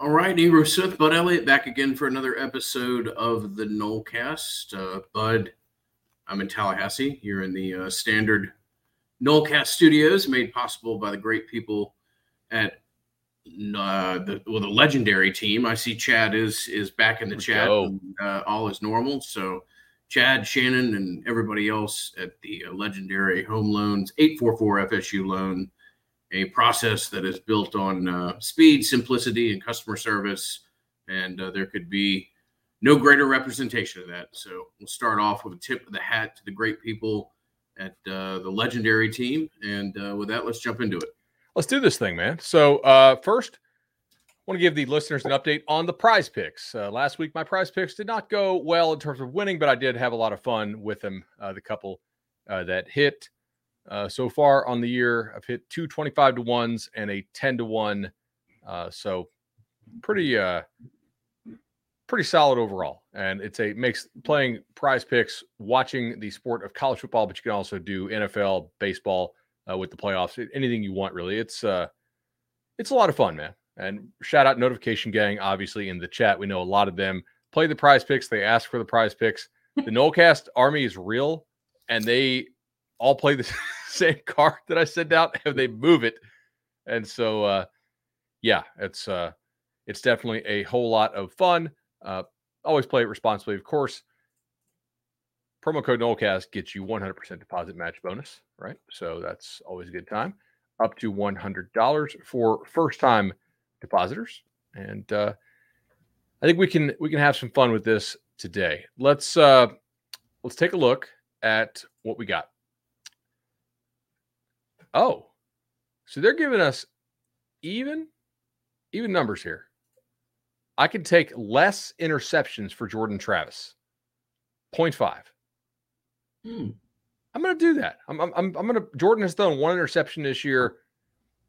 All right, Ingram Smith, Bud Elliott back again for another episode of the Nolecast. Uh, Bud, I'm in Tallahassee. You're in the uh, standard Nolecast studios, made possible by the great people at uh, the well, the legendary team. I see Chad is is back in the chat. And, uh, all is normal. So, Chad, Shannon, and everybody else at the uh, legendary Home Loans 844 FSU Loan a process that is built on uh, speed, simplicity, and customer service. And uh, there could be no greater representation of that. So we'll start off with a tip of the hat to the great people at uh, the legendary team. And uh, with that, let's jump into it. Let's do this thing, man. So uh, first, I want to give the listeners an update on the prize picks. Uh, last week, my prize picks did not go well in terms of winning, but I did have a lot of fun with them. the couple that hit. Uh, so far on the year, I've hit two 25 to ones and a 10 to one. Uh, so pretty, uh, pretty solid overall. And it's a makes playing prize picks, watching the sport of college football, but you can also do NFL, baseball uh, with the playoffs, anything you want really. It's, uh, it's a lot of fun, man. And shout out notification gang, obviously in the chat. We know a lot of them play the prize picks. They ask for the prize picks. The Nolecast army is real and they all play the same card that I send out and they move it. And so uh yeah, it's uh it's definitely a whole lot of fun. Uh always play it responsibly, of course. Promo code Nolecast gets you 100% deposit match bonus, right? So that's always a good time. Up to $100 for first time depositors. And uh I think we can we can have some fun with this today. Let's uh let's take a look at what we got. Oh, so they're giving us even even numbers here. I can take less interceptions for Jordan Travis. 0.5. Hmm. I'm going to do that. I'm, I'm, I'm going to. Jordan has thrown one interception this year.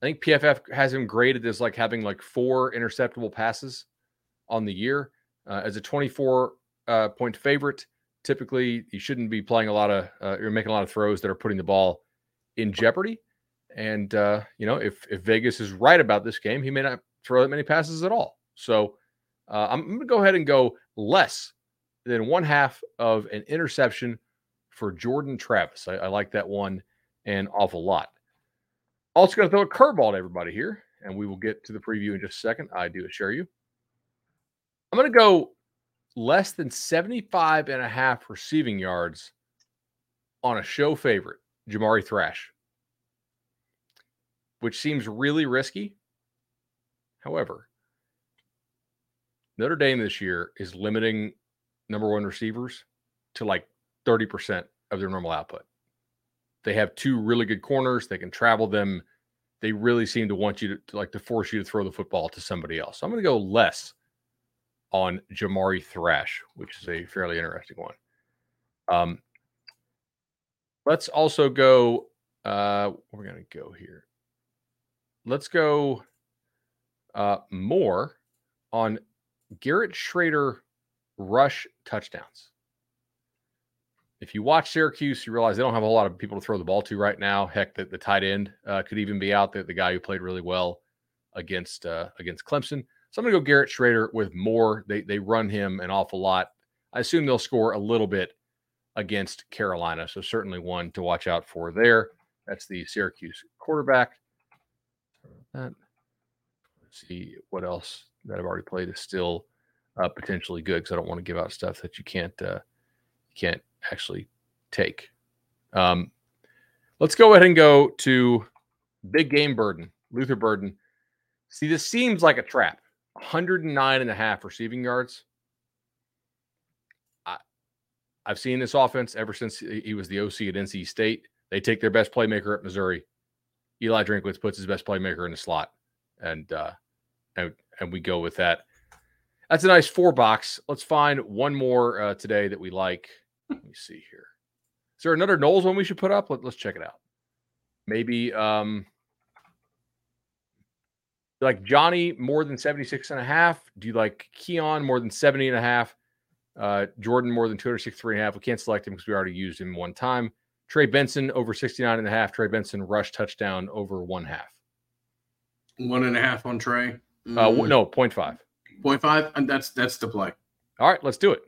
I think PFF has him graded as like having like four interceptable passes on the year. Uh, as a 24 uh, point favorite, typically you shouldn't be playing a lot of, uh, you're making a lot of throws that are putting the ball in jeopardy. And uh, you know, if if Vegas is right about this game, he may not throw that many passes at all. So uh, I'm, going to go ahead and go less than one half of an interception for Jordan Travis. I, I like that one an awful lot. Also, going to throw a curveball to everybody here, and we will get to the preview in just a second. I do assure you. I'm going to go less than 75 and a half receiving yards on a show favorite, Jamari Thrash which seems really risky. However, Notre Dame this year is limiting number one receivers to like 30% of their normal output. They have two really good corners. They can travel them. They really seem to want you to, to like to force you to throw the football to somebody else. So I'm going to go less on Jamari Thrash, which is a fairly interesting one. Um, let's also go. Uh, we're going to go here let's go uh, more on Garrett Shrader rush touchdowns. If you watch Syracuse, you realize they don't have a whole lot of people to throw the ball to right now. Heck, the, the tight end uh, could even be out there, the guy who played really well against uh, against Clemson. So I'm going to go Garrett Shrader with more. They they run him an awful lot. I assume they'll score a little bit against Carolina. So certainly one to watch out for there. That's the Syracuse quarterback that. Let's see what else that I've already played is still uh, potentially good because I don't want to give out stuff that you can't uh, you can't actually take. Um, let's go ahead and go to big game burden, Luther Burden. See, this seems like a trap. 109 and a half receiving yards. I, I've seen this offense ever since he was the OC at NC State. They take their best playmaker at Missouri Eli Drinkwitz puts his best playmaker in the slot, and uh, and and we go with that. That's a nice four box. Let's find one more uh, today that we like. Let me see here. Is there another Noles one we should put up? Let, us check it out. Maybe um like Johnny more than 76 and a half? Do you like Keon more than 70 and a half? Uh, Jordan more than 263 and a half. We can't select him because we already used him one time. Trey Benson over 69 and a half. Trey Benson rush touchdown over one half. One and a half on Trey. Uh, Mm, no, 0.5. 0.5, and that's that's the play. All right, let's do it.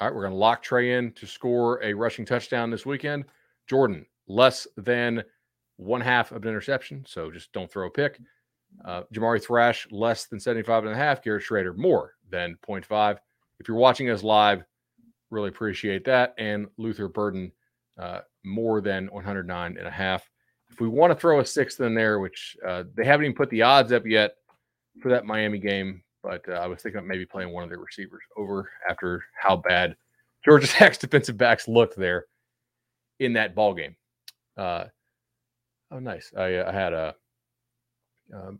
All right, we're going to lock Trey in to score a rushing touchdown this weekend. Jordan, less than one half of an interception, so just don't throw a pick. Uh, Jamari Thrash, less than 75 and a half. Garrett Shrader, more than 0.5. If you're watching us live, really appreciate that. And Luther Burden, uh, more than 109 and a half. If we want to throw a sixth in there, which uh, they haven't even put the odds up yet for that Miami game, but uh, I was thinking of maybe playing one of their receivers over after how bad Georgia Tech's defensive backs looked there in that ball game. Uh, oh, nice! I, uh, I had a um,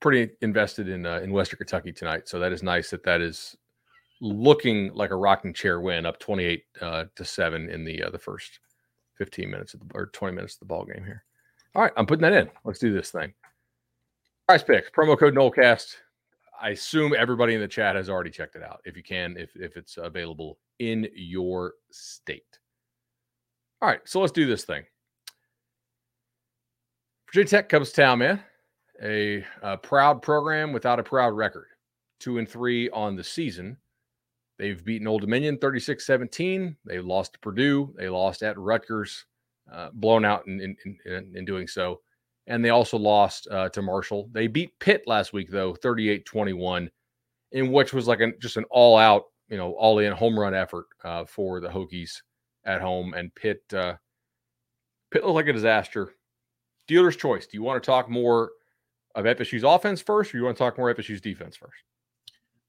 pretty invested in uh, in Western Kentucky tonight, so that is nice that that is looking like a rocking chair win, up twenty eight uh, to seven in the uh, the first fifteen minutes of the, or twenty minutes of the ball game here. All right, I'm putting that in. Let's do this thing. Prize picks promo code Nolecast. I assume everybody in the chat has already checked it out. If you can, if if it's available in your state. All right, so let's do this thing. Virginia Tech comes to town, man. A, a proud program without a proud record. Two and three on the season. They've beaten Old Dominion 36 17. They lost to Purdue. They lost at Rutgers, uh, blown out in, in, in, in doing so. And they also lost uh, to Marshall. They beat Pitt last week, though, 38 21, in which was like an, just an all out, you know, all in home run effort uh, for the Hokies at home. And Pitt, uh, Pitt looked like a disaster. Dealer's choice. Do you want to talk more of FSU's offense first, or you want to talk more FSU's defense first?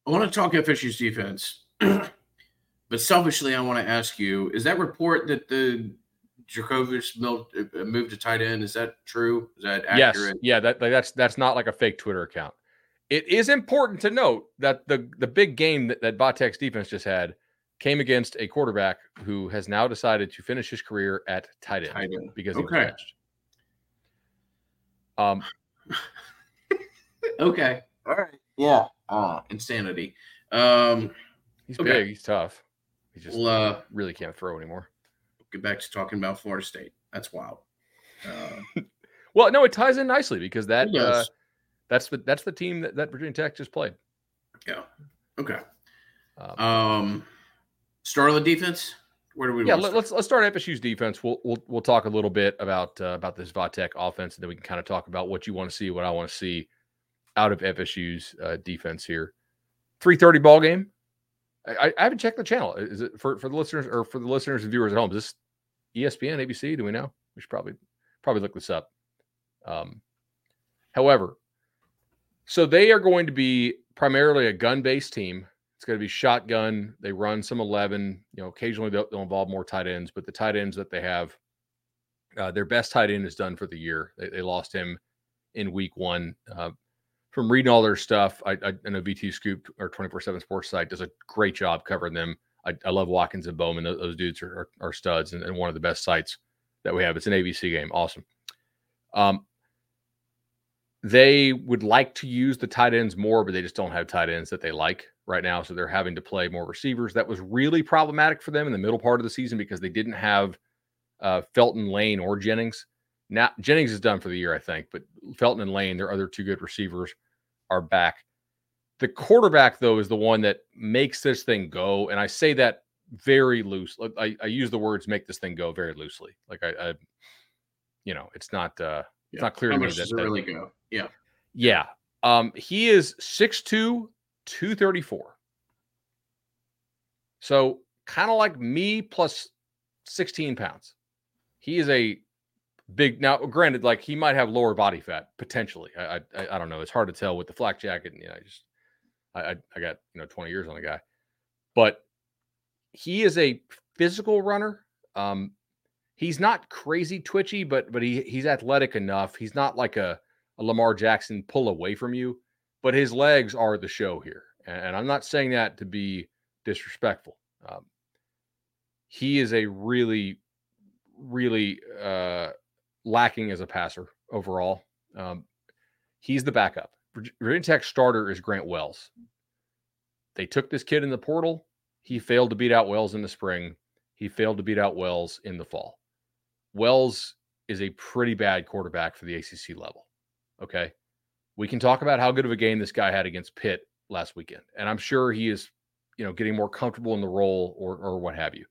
I want to talk FSU's defense, but selfishly, I want to ask you: Is that report that the Jurkovec uh, moved to tight end? Is that true? Is that accurate? Yes. Yeah. That that's that's not like a fake Twitter account. It is important to note that the the big game that, that Va Tech's defense just had came against a quarterback who has now decided to finish his career at tight end, Tight end. because he Okay. was benched. Um, Okay. All right. Yeah. Uh, insanity. Um, he's Okay. big. He's tough. He just we'll uh, really can't throw anymore. get back to talking about Florida State. That's wild. Uh, Well, no, it ties in nicely because that uh, that's the that's the team that, that Virginia Tech just played. yeah. Okay. Um, Um, start of the defense. Where do we? yeah, let, let's let's start FSU's defense. We'll we'll we'll talk a little bit about uh, about this Va Tech offense, and then we can kind of talk about what you want to see, what I want to see out of FSU's uh, defense here. Three thirty ball game. I, I haven't checked the channel. Is it for for the listeners or for the listeners and viewers at home? Is this ESPN, ABC? Do we know? We should probably probably look this up. Um, however, so they are going to be primarily a gun based team. It's going to be shotgun. They run some 11. You know, occasionally they'll, they'll involve more tight ends, but the tight ends that they have, uh, their best tight end is done for the year. They, they lost him in week one. Uh, from reading all their stuff, I, I, I know VT Scoop or 24 7 Sports site does a great job covering them. I, I love Watkins and Bowman. Those, those dudes are, are, are studs and, and one of the best sites that we have. It's an ABC game. Awesome. Um, they would like to use the tight ends more, but they just don't have tight ends that they like right now. So they're having to play more receivers. That was really problematic for them in the middle part of the season because they didn't have uh, Felton Lane or Jennings. Now Jennings is done for the year, I think, but Felton and Lane, their other two good receivers, are back. The quarterback, though, is the one that makes this thing go. And I say that very loose. I, I use the words make this thing go very loosely. Like I, I you know, it's not uh it's not clear How to me that, it that- really go? Yeah. yeah. Um, he is 6'2, 234. So kind of like me plus 16 pounds. He is a big now, granted, like he might have lower body fat potentially. I I, I don't know. It's hard to tell with the flak jacket. And, you know, I just I, I got you know 20 years on the guy. But he is a physical runner. Um, he's not crazy twitchy, but but he he's athletic enough. He's not like a, a Lamar Jackson pull away from you, but his legs are the show here. And I'm not saying that to be disrespectful. Um, he is a really, really uh, lacking as a passer overall. Um, he's the backup. Virg- Virginia Tech starter is Grant Wells. They took this kid in the portal. He failed to beat out Wells in the spring. He failed to beat out Wells in the fall. Wells is a pretty bad quarterback for the ACC level. Okay. we can talk about how good of a game this guy had against Pitt last weekend, and I'm sure he is, you know, getting more comfortable in the role or or what have you.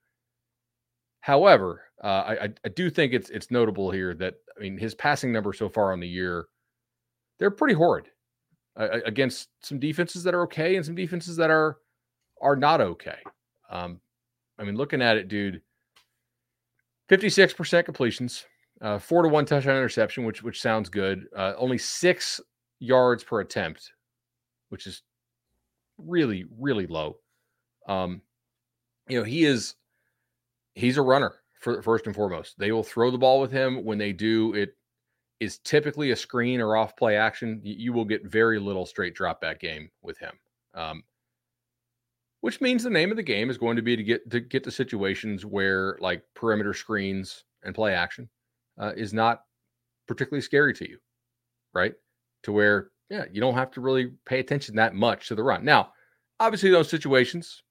However, uh, I, I do think it's it's notable here that I mean his passing numbers so far on the year, they're pretty horrid uh, against some defenses that are okay and some defenses that are are not okay. Um, I mean, looking at it, dude, fifty six percent completions, uh, four to one touchdown interception, which which sounds good. Uh, only six yards per attempt, which is really really low. Um, you know, he is he's a runner for first and foremost. They will throw the ball with him. When they do, it is typically a screen or off play action. You, will get very little straight drop back game with him. Um, which means the name of the game is going to be to get to get to situations where like perimeter screens and play action uh, is not particularly scary to you, right? To where yeah, you don't have to really pay attention that much to the run. Now, obviously, those situations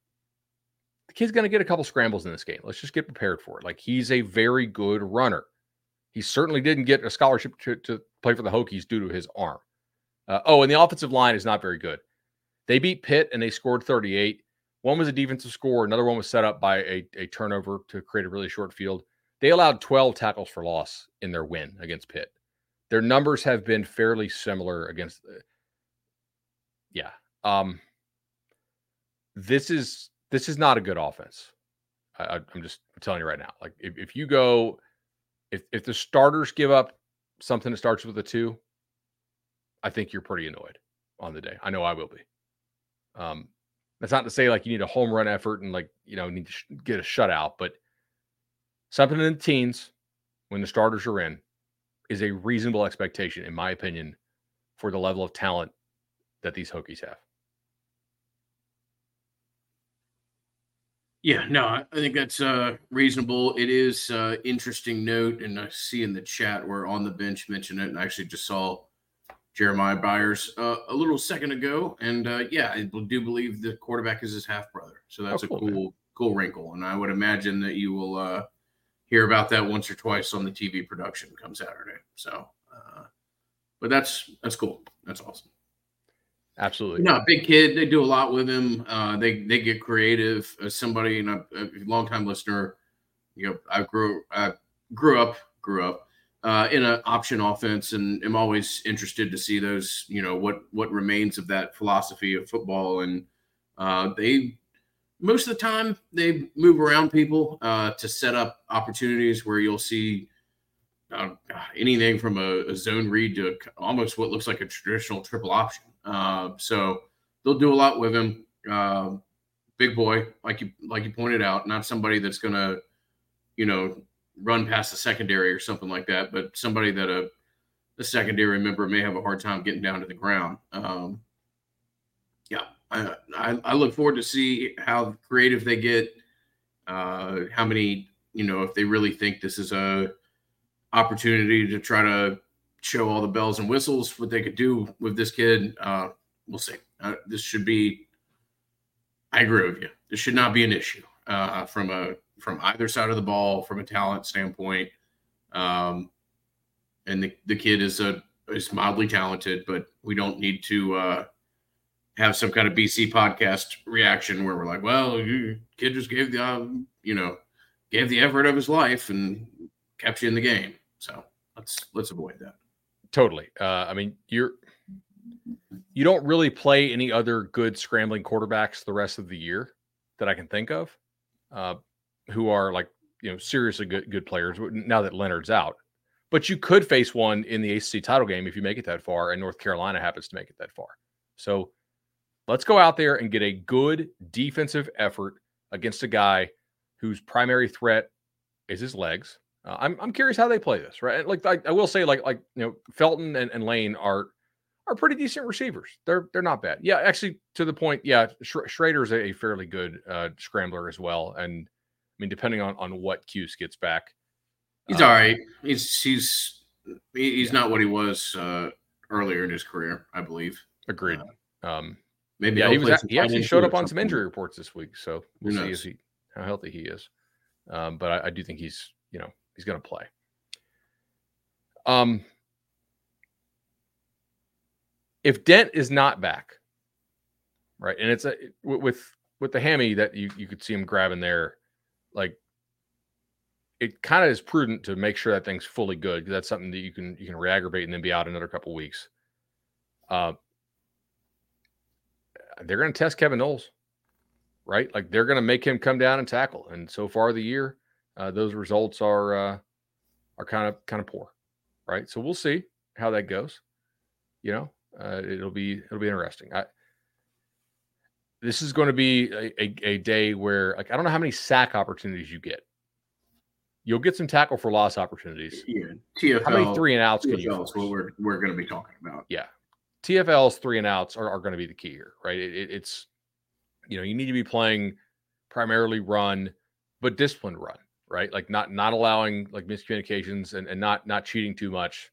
the kid's going to get a couple scrambles in this game. Let's just get prepared for it. Like he's a very good runner. He certainly didn't get a scholarship to, to play for the Hokies due to his arm. Uh, oh, and the offensive line is not very good. They beat Pitt and they scored 38. One was a defensive score, another one was set up by a, a turnover to create a really short field. They allowed 12 tackles for loss in their win against Pitt. Their numbers have been fairly similar against. Uh, yeah. Um, this is this is not a good offense. I, am just telling you right now. Like if, if you go, if if the starters give up something that starts with a two, I think you're pretty annoyed on the day. I know I will be. Um, that's not to say like you need a home run effort and like you know need to sh- get a shutout, but something in the teens when the starters are in is a reasonable expectation, in my opinion, for the level of talent that these Hokies have. Yeah, no, I think that's uh, reasonable. It is uh, interesting note, and I see in the chat where on the bench mentioned it, and I actually just saw Jeremiah Byers uh, a little second ago, and uh, yeah, I do believe the quarterback is his half brother, so that's oh, cool, a cool, man. cool wrinkle, and I would imagine that you will uh, hear about that once or twice on the TV production come Saturday. So, uh, but that's that's cool. That's awesome. Absolutely. No, big kid. They do a lot with him. Uh, they they get creative. As somebody, you know, a longtime listener, you know, I grew I grew up grew up uh, in an option offense, and am always interested to see those. You know what what remains of that philosophy of football, and uh, they most of the time they move around people uh, to set up opportunities where you'll see uh, anything from a, a, zone read to almost what looks like a traditional triple option. Uh, so they'll do a lot with him. Uh, big boy, like you like you pointed out, not somebody that's gonna, you know, run past the secondary or something like that, but somebody that a the secondary member may have a hard time getting down to the ground. Um, yeah, I, I look forward to see how creative they get. Uh, how many, you know, if they really think this is a opportunity to try to show all the bells and whistles what they could do with this kid. Uh, we'll see. Uh, this should be. I agree with you. This should not be an issue uh, from a from either side of the ball from a talent standpoint. Um, and the, the kid is a is mildly talented, but we don't need to uh, have some kind of BC podcast reaction where we're like, well, kid just gave the um, you know gave the effort of his life and kept you in the game. So let's let's avoid that. Totally. Uh, I mean, you're you don't really play any other good scrambling quarterbacks the rest of the year that I can think of, uh, who are like you know seriously good good players. Now that Leonard's out, but you could face one in the ACC title game if you make it that far, and North Carolina happens to make it that far. So let's go out there and get a good defensive effort against a guy whose primary threat is his legs uh, I'm I'm curious how they play this, right? Like I, I will say, like like you know, Felton and, and Lane are are pretty decent receivers. They're they're not bad. Yeah, actually, to the point, yeah, Sh- Shrader's a, a fairly good uh, scrambler as well. And I mean, depending on on what Cuse gets back, he's um, all right. He's he's he's yeah. not what he was uh, earlier in his career, I believe. Agreed. Uh, um, maybe yeah, he was he actually showed up on some injury reports this week, so we'll see if he how healthy he is. Um, but I, I do think he's you know he's going to play. Um, if Dent is not back, right, and it's a with with the hammy that you you could see him grabbing there, like it kind of is prudent to make sure that thing's fully good because that's something that you can you can re-aggravate and then be out another couple weeks. Uh, they're going to test Kevin Knowles, right? Like they're going to make him come down and tackle. And so far the year, uh, those results are uh, are kind of kind of poor, right? So we'll see how that goes. You know, uh, it'll be it'll be interesting. I, this is going to be a, a, a day where like I don't know how many sack opportunities you get You'll get some tackle for loss opportunities. Yeah, TFL. How many three and outs can you? Force? What we're we're going to be talking about. Yeah, TFL's three and outs are, are going to be the key here, right? It, it, it's you know you need to be playing primarily run, but disciplined run, right? Like not not allowing like miscommunications and, and not not cheating too much,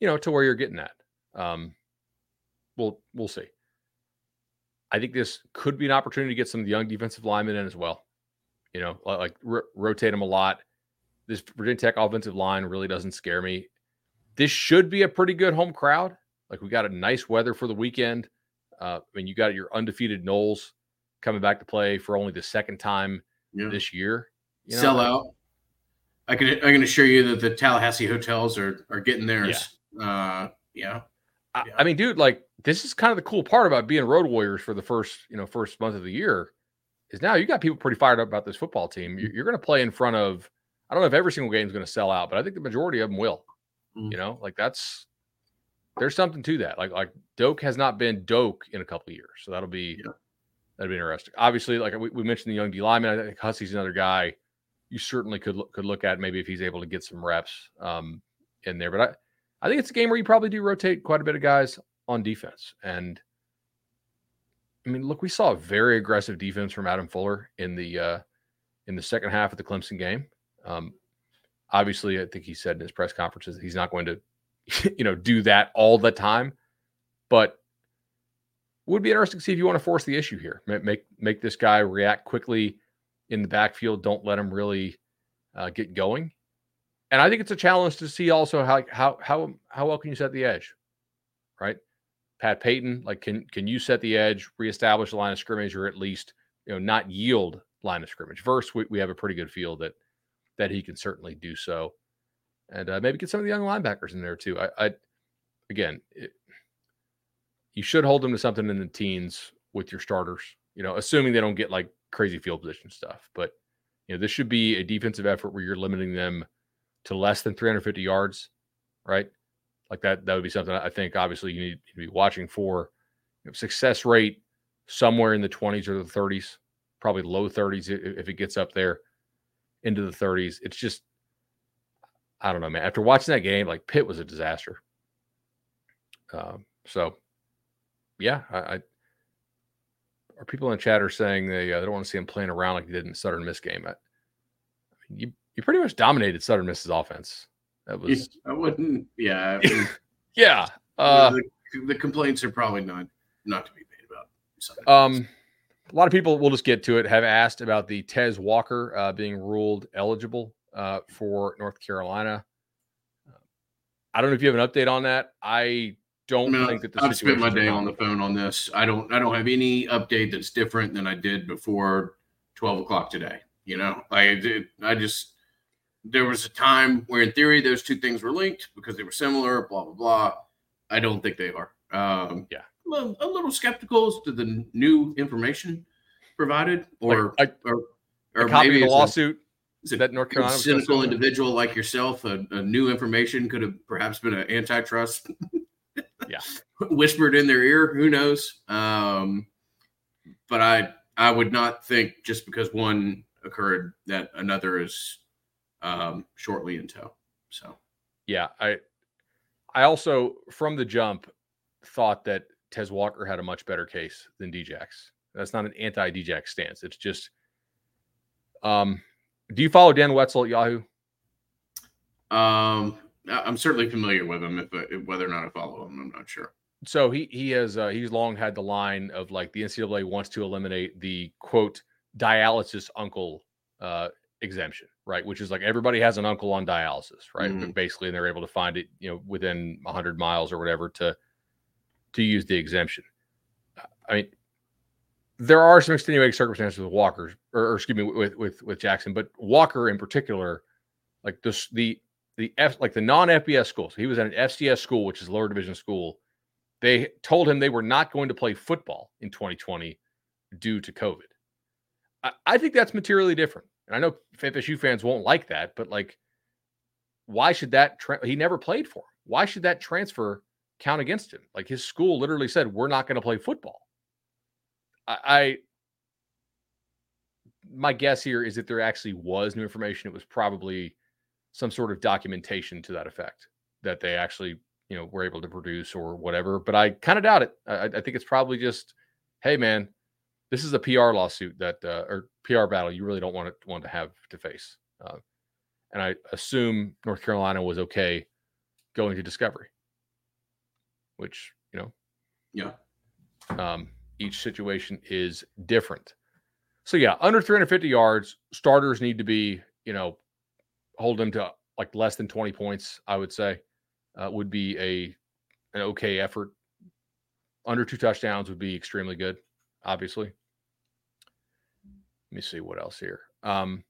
you know, to where you're getting at. Um, we'll we'll see. I think this could be an opportunity to get some young defensive linemen in as well you know, like rotate them a lot. This Virginia Tech offensive line really doesn't scare me. This should be a pretty good home crowd. Like we got a nice weather for the weekend. Uh, I mean, you got your undefeated Noles coming back to play for only the second time yeah. this year. You know? Sell out. I can I can assure you that the Tallahassee hotels are are getting theirs. Yeah. Uh, yeah. I, I mean, dude, like this is kind of the cool part about being road warriors for the first you know first month of the year is now you got people pretty fired up about this football team. You're, you're going to play in front of, I don't know if every single game is going to sell out, but I think the majority of them will. Mm. You know, like that's there's something to that. Like like Doak has not been Doak in a couple years, so that'll be yeah. that'll be interesting. Obviously, like we, we mentioned the young D lineman, I think Hussey's another guy you certainly could look, could look at maybe if he's able to get some reps um, in there. But I I think it's a game where you probably do rotate quite a bit of guys on defense and I mean, look, we saw a very aggressive defense from Adam Fuller in the uh, in the second half of the Clemson game. Um, obviously, I think he said in his press conferences he's not going to, you know, do that all the time. But would be interesting to see if you want to force the issue here. Make make this guy react quickly in the backfield. Don't let him really uh, get going. And I think it's a challenge to see also how how how how well can you set the edge, right? Pat Payton, like can can you set the edge, reestablish the line of scrimmage, or at least you know not yield line of scrimmage? First, we, we have a pretty good feel that that he can certainly do so, and uh, maybe get some of the young linebackers in there too. I, I again, it, you should hold them to something in the teens with your starters. You know, assuming they don't get like crazy field position stuff, but you know this should be a defensive effort where you're limiting them to less than 350 yards, right? like that that would be something I think obviously you need to be watching for. You know, success rate somewhere in the 20s or the 30s, probably low 30s if it gets up there into the 30s. It's just I don't know, man. After watching that game, like Pitt was a disaster. Um, so yeah, I, I people in the chat are saying they, uh, they don't want to see him playing around like he did in the Southern Miss game. I, I mean, you you pretty much dominated Southern Miss's offense. That was. I wouldn't. Yeah. I mean, yeah. Uh, the, the, complaints are probably not not to be made about. Um, a lot of people. We'll just get to it. Have asked about the Tez Walker uh, being ruled eligible uh, for North Carolina. I don't know if you have an update on that. I don't no, think that the I've spent my day on the phone on this. I don't. I don't have any update that's different than I did before twelve o'clock today. You know, I I just there was a time where, in theory, those two things were linked because they were similar. Blah blah blah. I don't think they are. Um, yeah, a, a little skeptical as to the new information provided, or like, or, or maybe the lawsuit. Is it that North Carolina cynical individual like yourself? A, a, new information could have perhaps been an antitrust. Yeah, whispered in their ear. Who knows? Um, but I I would not think just because one occurred that another is um, shortly in tow. So, yeah, I I also from the jump thought that Tez Walker had a much better case than Djax. That's not an anti Djax stance. It's just, um, do you follow Dan Wetzel at Yahoo? Um, I'm certainly familiar with him. If, if whether or not I follow him, I'm not sure. So he he has uh, he's long had the line of like the NCAA wants to eliminate the quote dialysis uncle uh, exemption, right? Which is like everybody has an uncle on dialysis, right? Mm-hmm. Basically, and they're able to find it, you know, within 100 miles or whatever to to use the exemption. I mean, there are some extenuating circumstances with Walker, or, or excuse me, with with with Jackson, but Walker in particular, like this the the F like the non FBS school. So he was at an FCS school, which is lower division school. They told him they were not going to play football in 2020 due to COVID. I, I think that's materially different. And I know FSU fans won't like that, but like, why should that? Tra- he never played for him. Why should that transfer count against him? Like his school literally said, "We're not going to play football." I, I, my guess here is that there actually was new information. It was probably some sort of documentation to that effect that they actually, you know, were able to produce or whatever. But I kind of doubt it. I, I think it's probably just, hey, man, this is a PR lawsuit that uh, or PR battle you really don't want to want to have to face. Uh, and I assume North Carolina was okay going to discovery, which you know, yeah. Um, each situation is different. So yeah, under 350 yards, starters need to be you know hold them to like less than 20 points. I would say uh, would be a an okay effort. Under two touchdowns would be extremely good, obviously. Let me see what else here. Um,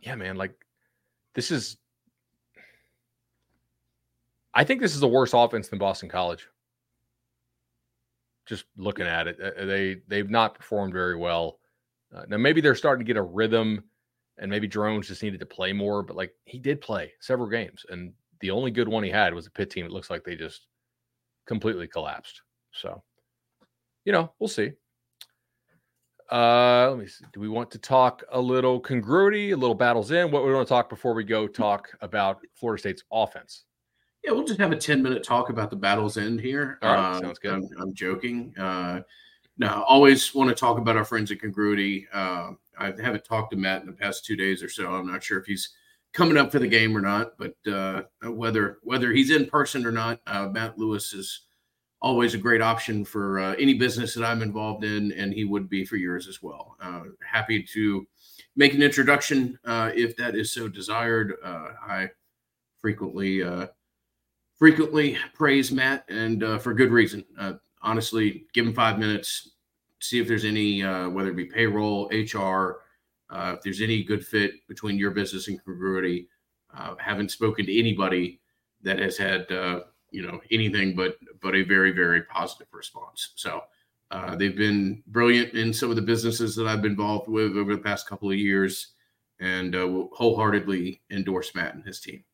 yeah, man, like this is. I think this is a worse offense than Boston College. Just looking at it, uh, they they've not performed very well. Uh, now maybe they're starting to get a rhythm, and maybe Drones just needed to play more. But like he did play several games, and the only good one he had was a Pitt team. It looks like they just completely collapsed. So, you know, we'll see. Uh, let me see. Do we want to talk a little congruity, a little battles in? What we want to talk before we go talk about Florida State's offense? Yeah, we'll just have a 10 minute talk about the battle's end here. All right, uh, sounds good. I'm, I'm joking. Uh, now, always want to talk about our friends at Congruity. Uh, I haven't talked to Matt in the past two days or so. I'm not sure if he's coming up for the game or not, but uh, whether whether he's in person or not, uh, Matt Lewis is always a great option for uh, any business that I'm involved in, and he would be for yours as well. Uh, happy to make an introduction uh, if that is so desired. Uh, I frequently uh, frequently praise Matt, and uh, for good reason. honestly, give him five minutes, see if there's any whether it be payroll, HR, if there's any good fit between your business and congruity. haven't spoken to anybody that has had you know anything but but a very very positive response. So uh, they've been brilliant in some of the businesses that I've been involved with over the past couple of years, and uh, will wholeheartedly endorse Matt and his team.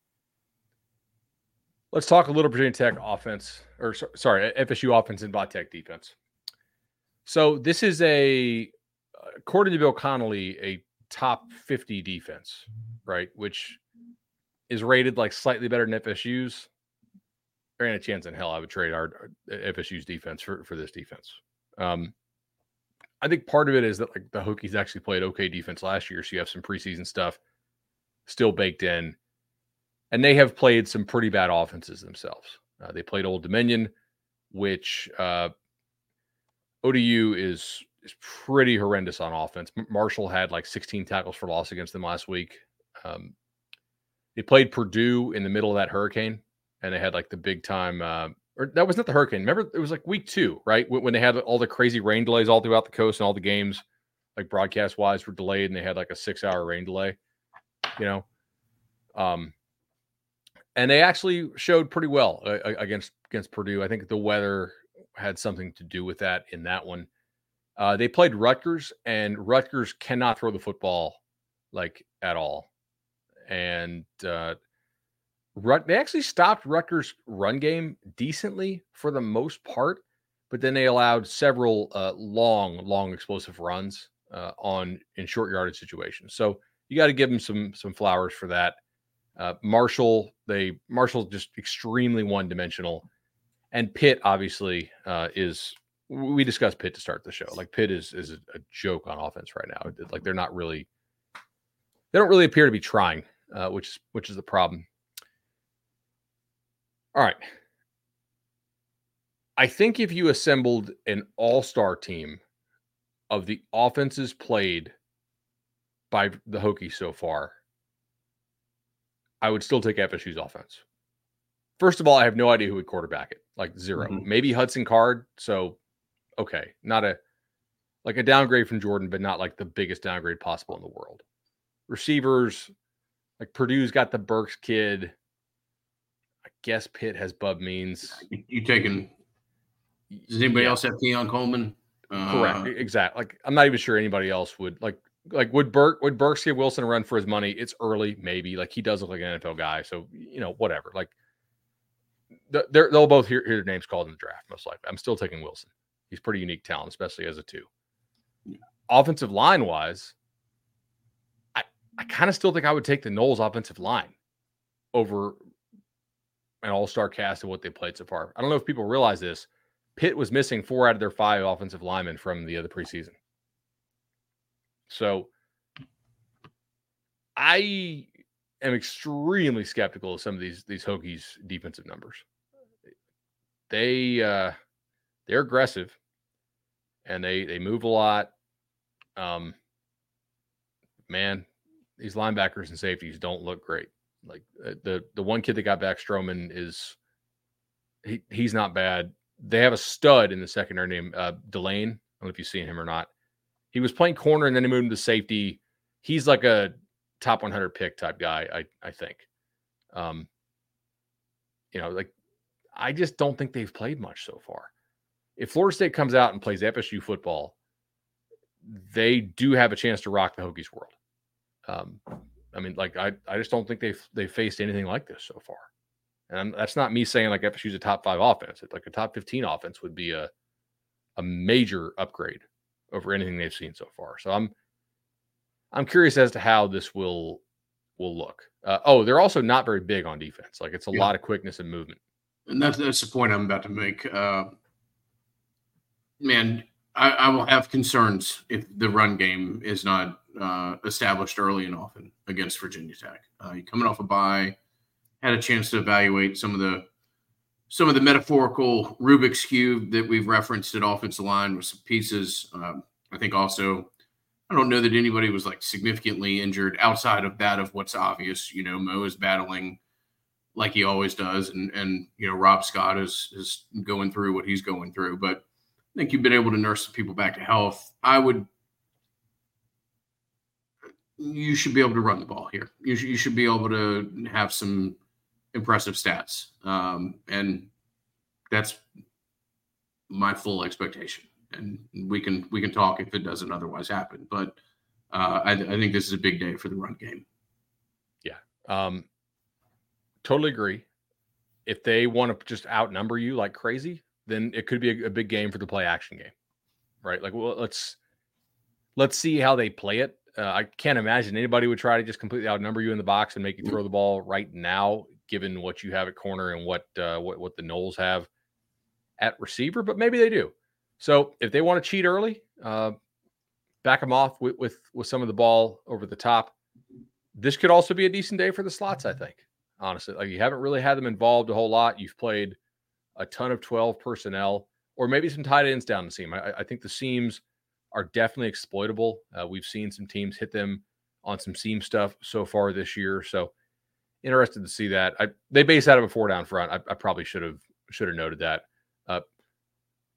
Let's talk a little Virginia Tech offense, or sorry, FSU offense and Va Tech defense. So this is a, according to Bill Connelly, a top 50 defense, right? Which is rated like slightly better than FSU's there ain't a chance in hell I would trade our, our FSU's defense for, for this defense. Um, I think part of it is that like the Hokies actually played okay defense last year, so you have some preseason stuff still baked in, and they have played some pretty bad offenses themselves. Uh, they played Old Dominion, which uh, ODU is is pretty horrendous on offense. Marshall had like 16 tackles for loss against them last week. Um, they played Purdue in the middle of that hurricane and they had like the big time. Uh, or that was not the hurricane. Remember, it was like week two, right? When, they had all the crazy rain delays all throughout the coast, and all the games, like broadcast wise, were delayed, and they had like a six hour rain delay. You know, um, and they actually showed pretty well uh, against against Purdue. I think the weather had something to do with that in that one. Uh, they played Rutgers, and Rutgers cannot throw the football like at all. And uh, Rut, they actually stopped Rutgers' run game decently for the most part, but then they allowed several uh, long, long explosive runs uh, on in short yardage situations. So you got to give them some some flowers for that. Uh, Marshall, they Marshall just extremely one dimensional, and Pitt obviously uh, is. We discussed Pitt to start the show. Like Pitt is is a, joke on offense right now. Like they're not really, they don't really appear to be trying, uh, which is which is the problem. All right. I think if you assembled an all star team of the offenses played by the Hokies so far, I would still take FSU's offense. First of all, I have no idea who would quarterback it. Like 0 Mhm. Maybe Hudson Card. So, okay, not a like a downgrade from Jordan, but not like the biggest downgrade possible in the world. Receivers, like Purdue's got the Burks kid. I guess Pitt has Bub Means. You, taking? Does anybody Yeah. else have Keon Coleman? Correct. Uh, exactly. Like I'm not even sure anybody else would like like would Burke would Burks give Wilson a run for his money? It's early, maybe. Like he does look like an NFL guy, so you know whatever. Like they'll both hear, hear their names called in the draft most likely. I'm still taking Wilson. He's pretty unique talent, especially as a two. Yeah. Offensive line wise, I I kind of still think I would take the Noles offensive line over an all star cast of what they played so far. I don't know if people realize this. Pitt was missing four out of their five offensive linemen from the other preseason. So I am extremely skeptical of some of these these Hokies defensive numbers. They uh they're aggressive and they they move a lot. Um man, these linebackers and safeties don't look great. Like uh, the the one kid that got back Stroman is he he's not bad. They have a stud in the secondary named uh, Delane. I don't know if you've seen him or not. He was playing corner and then he moved to safety. He's like a top 100 pick type guy. I I think. Um, you know, like I just don't think they've played much so far. If Florida State comes out and plays FSU football, they do have a chance to rock the Hokies world. Um, I mean, like I, I just don't think they've they faced anything like this so far. And I'm, that's not me saying like FSU's a top five offense. It's like a top 15 offense would be a a major upgrade over anything they've seen so far. So I'm I'm curious as to how this will will look. Uh, oh, they're also not very big on defense. Like it's a Yeah. lot of quickness and movement. And that's that's the point I'm about to make. Uh, man, I, I will have concerns if the run game is not uh, established early and often against Virginia Tech. Uh, coming off a bye, had a chance to evaluate some of the some of the metaphorical Rubik's cube that we've referenced at offensive line with some pieces. Um, I think also. I don't know that anybody was like significantly injured outside of that of what's obvious. You know, Mo is battling like he always does, and and you know Rob Scott is is going through what he's going through. But I think you've been able to nurse people back to health. I would. You should be able to run the ball here. You should, you should be able to have some impressive stats, um, and that's my full expectation. And we can we can talk if it doesn't otherwise happen. But uh, I, I think this is a big day for the run game. Yeah. Um, totally agree. If they want to just outnumber you like crazy, then it could be a, a big game for the play action game, right? Like, well, let's let's see how they play it. Uh, I can't imagine anybody would try to just completely outnumber you in the box and make you throw the ball right now, given what you have at corner and what uh, what what the Noles have at receiver. But maybe they do. So if they want to cheat early, uh, back them off with, with with some of the ball over the top this could also be a decent day for the slots, I think. Honestly, like you haven't really had them involved a whole lot. You've played a ton of 12 personnel, or maybe some tight ends down the seam. I, I think the seams are definitely exploitable. Uh, we've seen some teams hit them on some seam stuff so far this year. So interested to see that. I, they base out of a four down front. I, I probably should have should have noted that. Uh,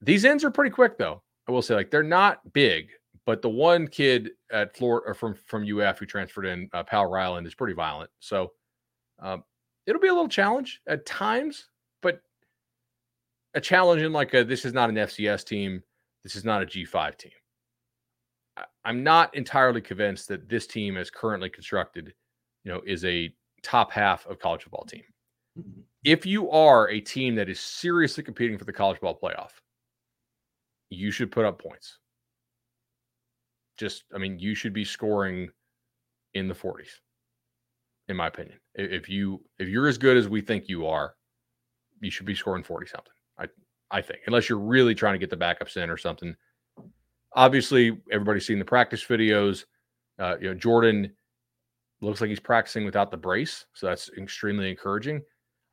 these ends are pretty quick though. I will say, like they're not big, but the one kid at Florida from from UF who transferred in, uh, Powell-Ryland, is pretty violent. So um, it'll be a little challenge at times, but a challenge in like a, this is not an FCS team. This is not a G5 team. I, I'm not entirely convinced that this team, as currently constructed, you know, is a top half of college football team. Mm-hmm. If you are a team that is seriously competing for the college ball playoff, you should put up points just I mean, you should be scoring in the 40s, in my opinion. If you if you're as good as we think you are, you should be scoring 40 something. I I think, unless you're really trying to get the backups in or something. Obviously, everybody's seen the practice videos. Uh, you know, Jordan looks like he's practicing without the brace, so that's extremely encouraging.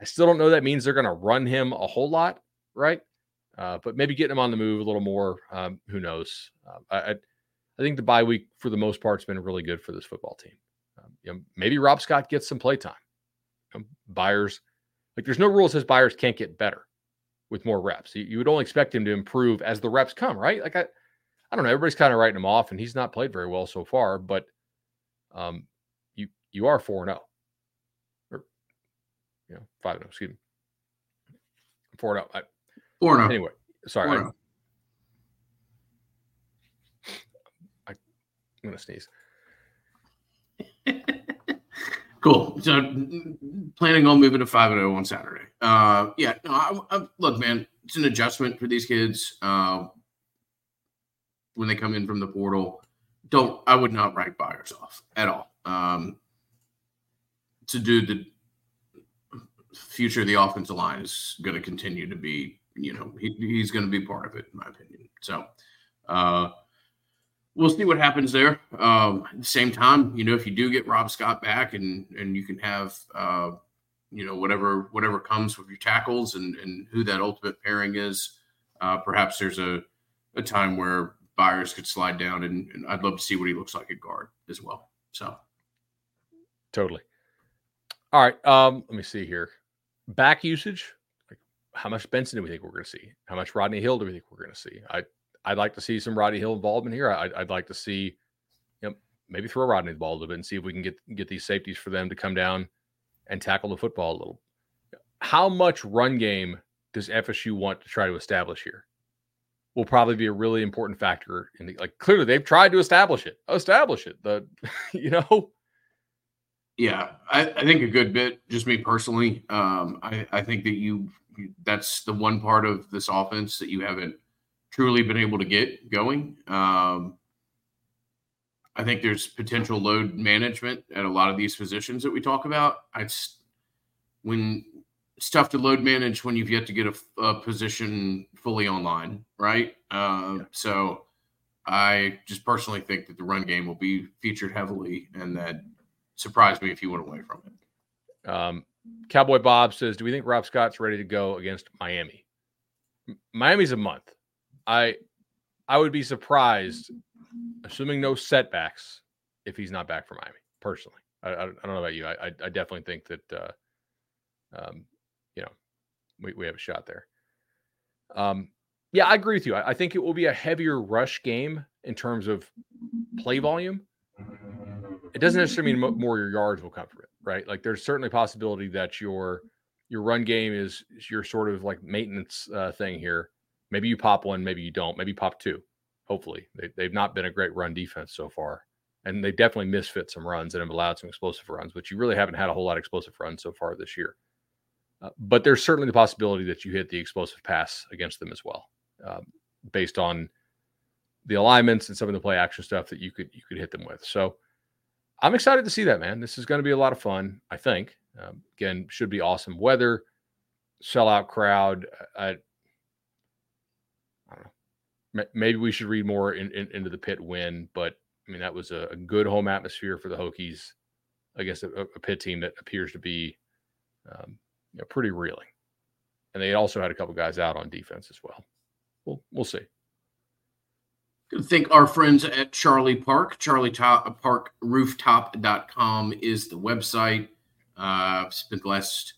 I still don't know that means they're going to run him a whole lot, right? Uh, but maybe getting him on the move a little more. Um, who knows? Uh, I, I think the bye week, for the most part, has been really good for this football team. Um, you know, maybe Rob Scott gets some play time. You know, Byers Like there's no rule that says Byers can't get better with more reps. You, you would only expect him to improve as the reps come, right? Like I, I don't know. Everybody's kind of writing him off, and he's not played very well so far. But um, you you are four and zero, oh. or you know five and zero. Oh, excuse me, four and zero. Four and zero. Anyway, sorry. I, I, I'm gonna sneeze. Cool. So, planning on moving to five and oh on Saturday. Uh, yeah. No, I, I, look, man, it's an adjustment for these kids. Uh, when they come in from the portal, don't I would not write Byers off at all. Um, to do the future of the offensive line is going to continue to be, you know, he, he's going to be part of it, in my opinion. So, uh, we'll see what happens there. Um, at the same time, you know, if you do get Rob Scott back and and you can have uh, you know whatever whatever comes with your tackles and and who that ultimate pairing is, uh, perhaps there's a a time where Byers could slide down and, and I'd love to see what he looks like at guard as well. So totally. All right. Um, let me see here. Back usage. Like how much Benson do we think we're going to see? How much Rodney Hill do we think we're going to see? I I'd like to see some Roddy Hill involvement here. I'd, I'd like to see, you know, maybe throw Rodney the ball a little bit and see if we can get get these safeties for them to come down and tackle the football a little. How much run game does FSU want to try to establish here? Will probably be a really important factor. In the, like clearly they've tried to establish it, establish it. The you know, yeah, I, I think a good bit. Just me personally, um, I I think that you that's the one part of this offense that you haven't truly been able to get going. Um, I think there's potential load management at a lot of these positions that we talk about. It's when it's tough to load manage when you've yet to get a, a position fully online, right? Uh, yeah. So I just personally think that the run game will be featured heavily, and that surprised me if you went away from it. Um, Cowboy Bob says, "Do we think Rob Scott's ready to go against Miami? Miami's a month. I I would be surprised, assuming no setbacks, if he's not back for Miami. Personally, I, I, I don't know about you. I, I definitely think that uh, um, you know we, we have a shot there. Um, yeah, I agree with you. I, I think it will be a heavier rush game in terms of play volume. It doesn't necessarily mean more your yards will come from it, right? Like there's certainly a possibility that your your run game is your sort of like maintenance uh, thing here Maybe you pop one, maybe you don't. Maybe pop two. Hopefully, they, they've not been a great run defense so far, and they definitely misfit some runs and have allowed some explosive runs. But you really haven't had a whole lot of explosive runs so far this year. Uh, but there's certainly the possibility that you hit the explosive pass against them as well, um, based on the alignments and some of the play action stuff that you could you could hit them with. So I'm excited to see that, man. This is going to be a lot of fun. I think. Um, again, should be awesome weather, sellout crowd. I, maybe we should read more in, in, into the Pitt win, but I mean that was a, a good home atmosphere for the Hokies against a, a Pitt team that appears to be um, you know, pretty reeling, and they also had a couple guys out on defense as well. We'll we'll see. Thank our friends at Charlie Park. Charlie Top, Park Rooftop.com is the website. Uh, spent the last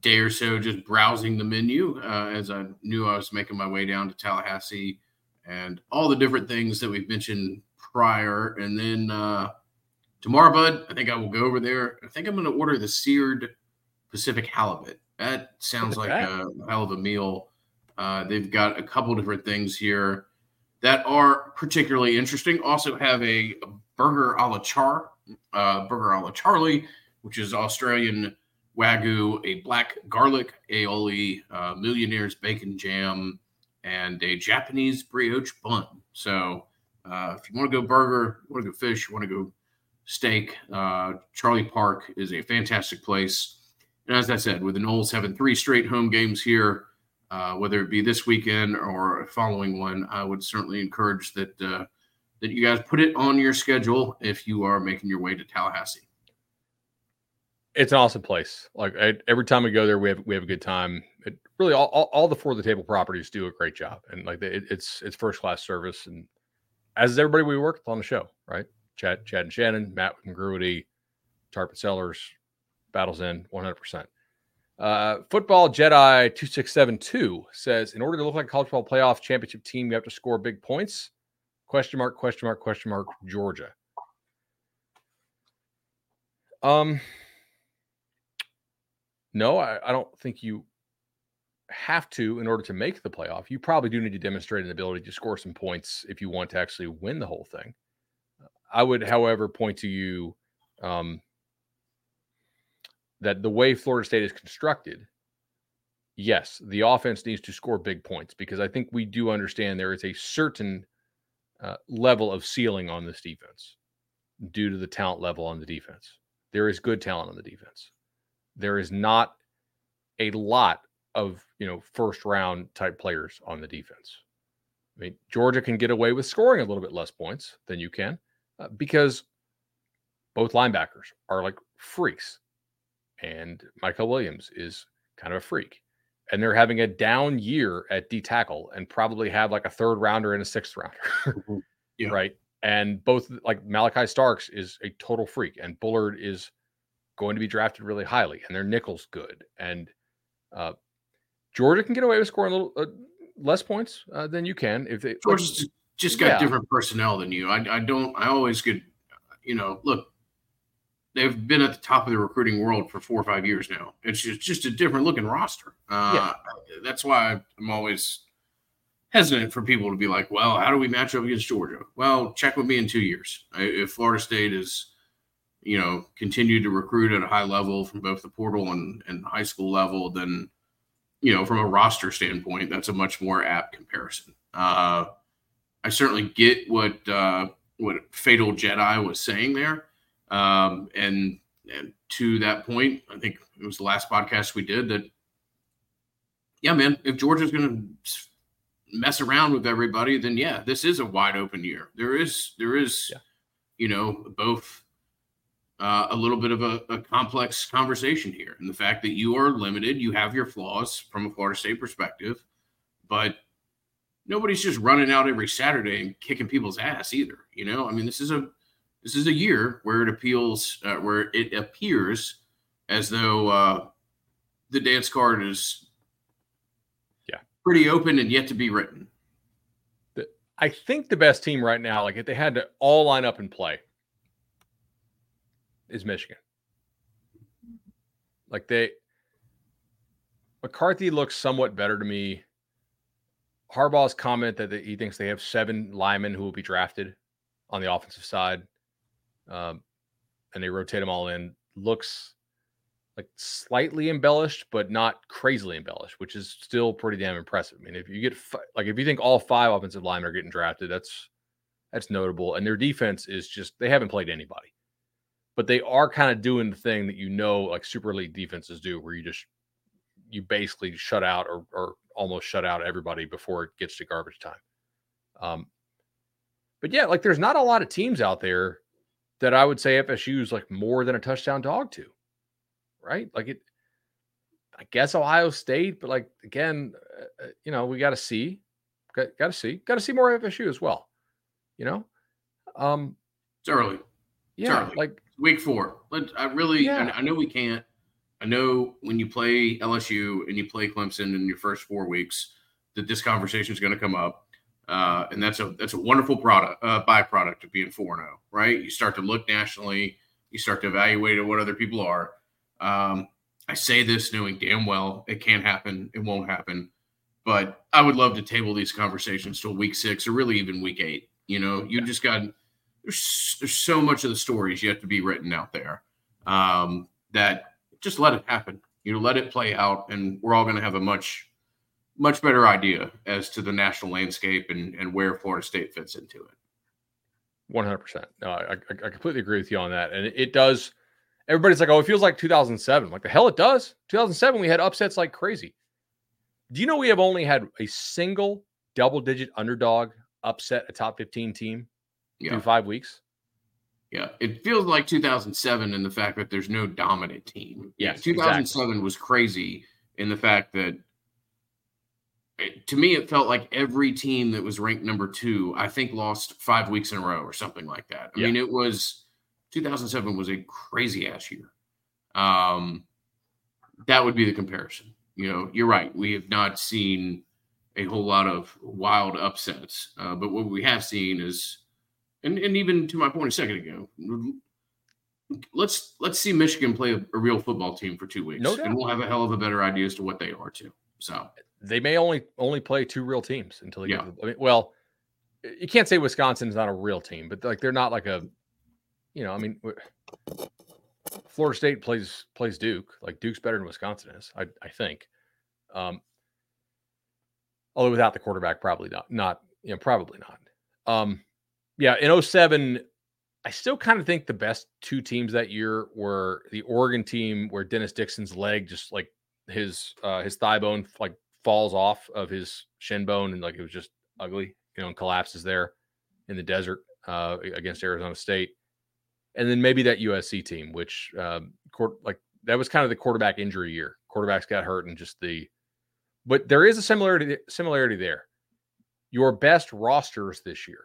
day or so just browsing the menu uh, as I knew I was making my way down to Tallahassee and all the different things that we've mentioned prior. And then uh, tomorrow, bud, I think I will go over there. I think I'm going to order the seared Pacific halibut. That sounds like a hell of a meal. Uh, they've got a couple different things here that are particularly interesting. Also have a, a burger a la char, uh, burger a la Charlie, which is Australian wagyu, a black garlic aioli, uh, millionaire's bacon jam, and a Japanese brioche bun. So uh, if you want to go burger, want to go fish, you want to go steak, uh, Charlie Park is a fantastic place. And as I said, with the Noles having three straight home games here, uh, whether it be this weekend or following one, I would certainly encourage that uh, that you guys put it on your schedule if you are making your way to Tallahassee it's an awesome place. Like I, every time we go there, we have we have a good time. It really all, all, all the for the table properties do a great job, and like it, it's it's first class service. And as is everybody we work with on the show, right? Chad, Chad and Shannon, Matt Congruity, Tarpon Cellars, Battles in one hundred percent. Uh, football Jedi two six seven two says, in order to look like a college football playoff championship team, you have to score big points. Question mark? Question mark? Question mark? Georgia. Um, no, I, I don't think you have to in order to make the playoff. You probably do need to demonstrate an ability to score some points if you want to actually win the whole thing. I would, however, point to you um, that the way Florida State is constructed, yes, the offense needs to score big points because I think we do understand there is a certain uh, level of ceiling on this defense due to the talent level on the defense. There is good talent on the defense. There is not a lot of you know first round type players on the defense. I mean, Georgia can get away with scoring a little bit less points than you can uh, because both linebackers are like freaks, and Mykel Williams is kind of a freak, and they're having a down year at D tackle and probably have like a third rounder and a sixth rounder, mm-hmm. yeah. right? And both like Malaki Starks is a total freak, and Bullard is going to be drafted really highly, and their nickel's good, and uh, Georgia can get away with scoring a little uh, less points uh, than you can if they. Georgia's like, just got yeah. different personnel than you. I, I don't. I always get, you know, look. They've been at the top of the recruiting world for four or five years now. It's just, just a different looking roster. Uh, yeah. That's why I'm always hesitant for people to be like, well, how do we match up against Georgia? Well, check with me in two years. If Florida State is, you know, continue to recruit at a high level from both the portal and, and high school level, then you know, from a roster standpoint, that's a much more apt comparison. Uh, I certainly get what uh, what Fatal Jedi was saying there, um, and and to that point, I think it was the last podcast we did that. Yeah, man, if Georgia's going to mess around with everybody, then yeah, this is a wide open year. There is there is, yeah. you know, both uh, a little bit of a, a, complex conversation here. And the fact that you are limited, you have your flaws from a Florida State perspective, but nobody's just running out every Saturday and kicking people's ass either. You know, I mean, this is a this is a year where it appeals, uh, where it appears as though uh, the dance card is yeah pretty open and yet to be written. I think the best team right now, like if they had to all line up and play, is Michigan. Like they McCarthy looks somewhat better to me. Harbaugh's comment that he thinks they have seven linemen who will be drafted on the offensive side, um, and they rotate them all in looks like slightly embellished, but not crazily embellished, which is still pretty damn impressive. I mean, if you get like if you think all five offensive linemen are getting drafted, that's that's notable. And their defense is just they haven't played anybody but they are kind of doing the thing that you know like super elite defenses do where you just you basically shut out or, or almost shut out everybody before it gets to garbage time. Um but yeah like there's not a lot of teams out there that i would say fsu is like more than a touchdown dog to right? Like it i guess ohio state but like again uh, uh you know we got to see got, got to see got to see more fsu as well you know? Um it's early. Yeah like Week four. Let I really. Yeah. I, I know we can't. I know when you play LSU and you play Clemson in your first four weeks, that this conversation is going to come up, uh, and that's a that's a wonderful product uh, byproduct of being four zero. Oh, right? You start to look nationally. You start to evaluate what other people are. Um, I say this knowing damn well it can't happen. It won't happen. But I would love to table these conversations till week six or really even week eight. You know, you just got there's, there's so much of the stories yet to be written out there um, that just let it happen. You know, let it play out, and we're all going to have a much much better idea as to the national landscape and, and where Florida State fits into it. One hundred percent. No, I, I completely agree with you on that, and it, it does. Everybody's like, "Oh, it feels like 2007." Like the hell, it does. 2007, we had upsets like crazy. Do you know we have only had a single double-digit underdog upset a top 15 team yeah. through five weeks. Yeah, it feels like 2007 in the fact that there's no dominant team. Yeah, 2007 exactly. was crazy in the fact that it, to me it felt like every team that was ranked number two, I think, lost five weeks in a row or something like that. I yeah. mean, it was 2007 was a crazy ass year. Um, that would be the comparison. You know, you're right. We have not seen a whole lot of wild upsets, uh, but what we have seen is, and, and even to my point a second ago, let's let's see Michigan play a, a real football team for two weeks, No and we'll have a hell of a better idea as to what they are too. So they may only only play two real teams until they Yeah. get. I mean, well, you can't say Wisconsin's not a real team, but like they're not like a, you know, I mean, Florida State plays plays Duke. Like Duke's better than Wisconsin is, I I think. Um, although without the quarterback, probably not. Not you know, probably not. Um, yeah, in 07, I still kind of think the best two teams that year were the Oregon team, where Dennis Dixon's leg just like his uh his thigh bone like falls off of his shin bone and like it was just ugly, you know, and collapses there in the desert uh against Arizona State. And then maybe that USC team, which um court like that was kind of the quarterback injury year. Quarterbacks got hurt and just the but there is a similarity similarity there. Your best rosters this year,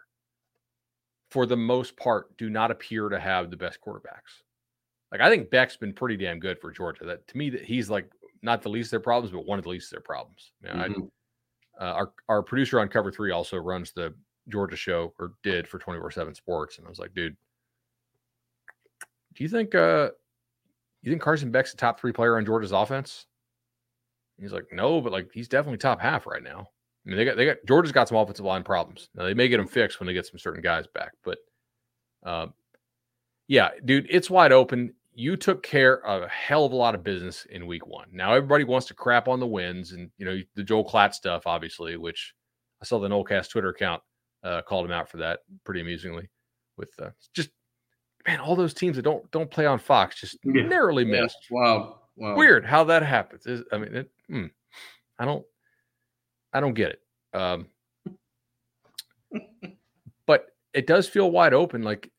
for the most part, do not appear to have the best quarterbacks. Like I think Beck's been pretty damn good for Georgia. That to me, that he's like not the least of their problems, but one of the least of their problems. You know, I- uh, our our producer on Cover Three also runs the Georgia show or did for twenty four seven Sports, and I was like, dude, do you think uh you think Carson Beck's the top three player on Georgia's offense? And he's like, no, but like he's definitely top half right now. I mean, they got they got Georgia's got some offensive line problems. Now they may get them fixed when they get some certain guys back, but um, yeah, dude, it's wide open. You took care of a hell of a lot of business in week one. Now everybody wants to crap on the wins and you know the Joel Klatt stuff, obviously, which I saw the Nolecast Twitter account uh, called him out for that pretty amusingly. With uh, just man, all those teams that don't don't play on Fox just Yeah. narrowly Yeah. missed. Wow. Wow. Weird how that happens. Is I mean, it, hmm, I don't, I don't get it. Um, but it does feel wide open. Like,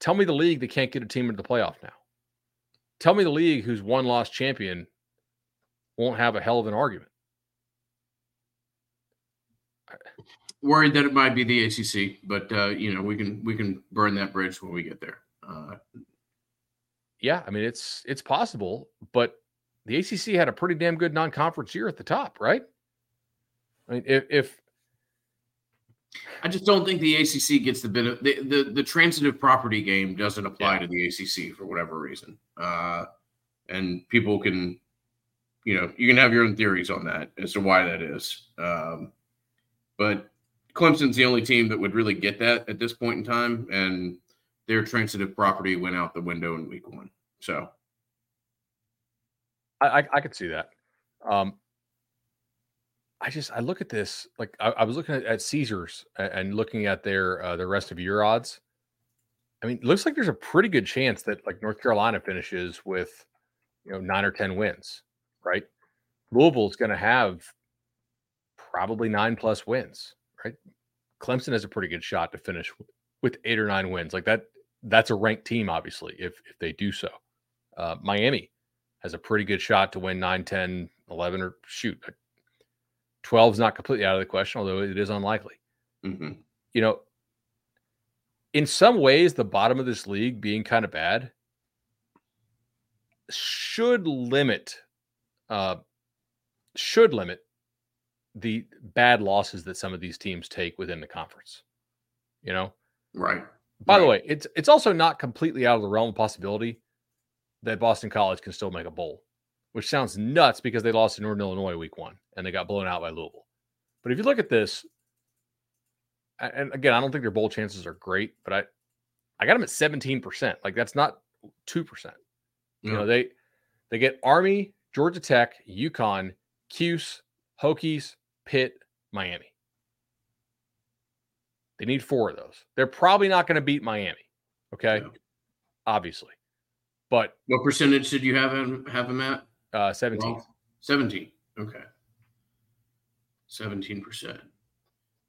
tell me the league that can't get a team into the playoff now. Tell me the league whose one loss champion won't have a hell of an argument. Worried that it might be the ACC, but uh, you know we can we can burn that bridge when we get there. Uh, Yeah, I mean it's it's possible, but the ACC had a pretty damn good non-conference year at the top, right? I mean, if, if I just don't think the ACC gets the benefit. The, the the transitive property game doesn't apply Yeah. to the ACC for whatever reason, uh, and people can, you know, you can have your own theories on that as to why that is. Um, but Clemson's the only team that would really get that at this point in time, and their transitive property went out the window in week one. So I, I, I could see that. Um, I just I look at this like I, I was looking at, at Caesars a- and looking at their uh, the rest of your odds. I mean, it looks like there's a pretty good chance that like North Carolina finishes with you know nine or ten wins, right? Louisville's going to have probably nine plus wins, right? Clemson has a pretty good shot to finish with eight or nine wins. Like that, that's a ranked team, obviously, if if they do so. Uh, Miami has a pretty good shot to win 9, 10, 11, or shoot. 12 is not completely out of the question, although it is unlikely. mhm. You know, in some ways, the bottom of this league being kind of bad should limit, uh, should limit the bad losses that some of these teams take within the conference. You know, right. by the way, it's it's also not completely out of the realm of possibility that Boston College can still make a bowl, which sounds nuts because they lost to Northern Illinois week one and they got blown out by Louisville. But if you look at this, and again, I don't think their bowl chances are great, but I I got them at 17%. Like that's not 2%. You Yeah. know, they they get Army, Georgia Tech, UConn, Cuse, Hokies, Pitt, Miami. They need four of those. They're probably not going to beat Miami. Okay. Obviously. But What percentage did you have him have him at? uh 17. Well, 17. Okay. 17%.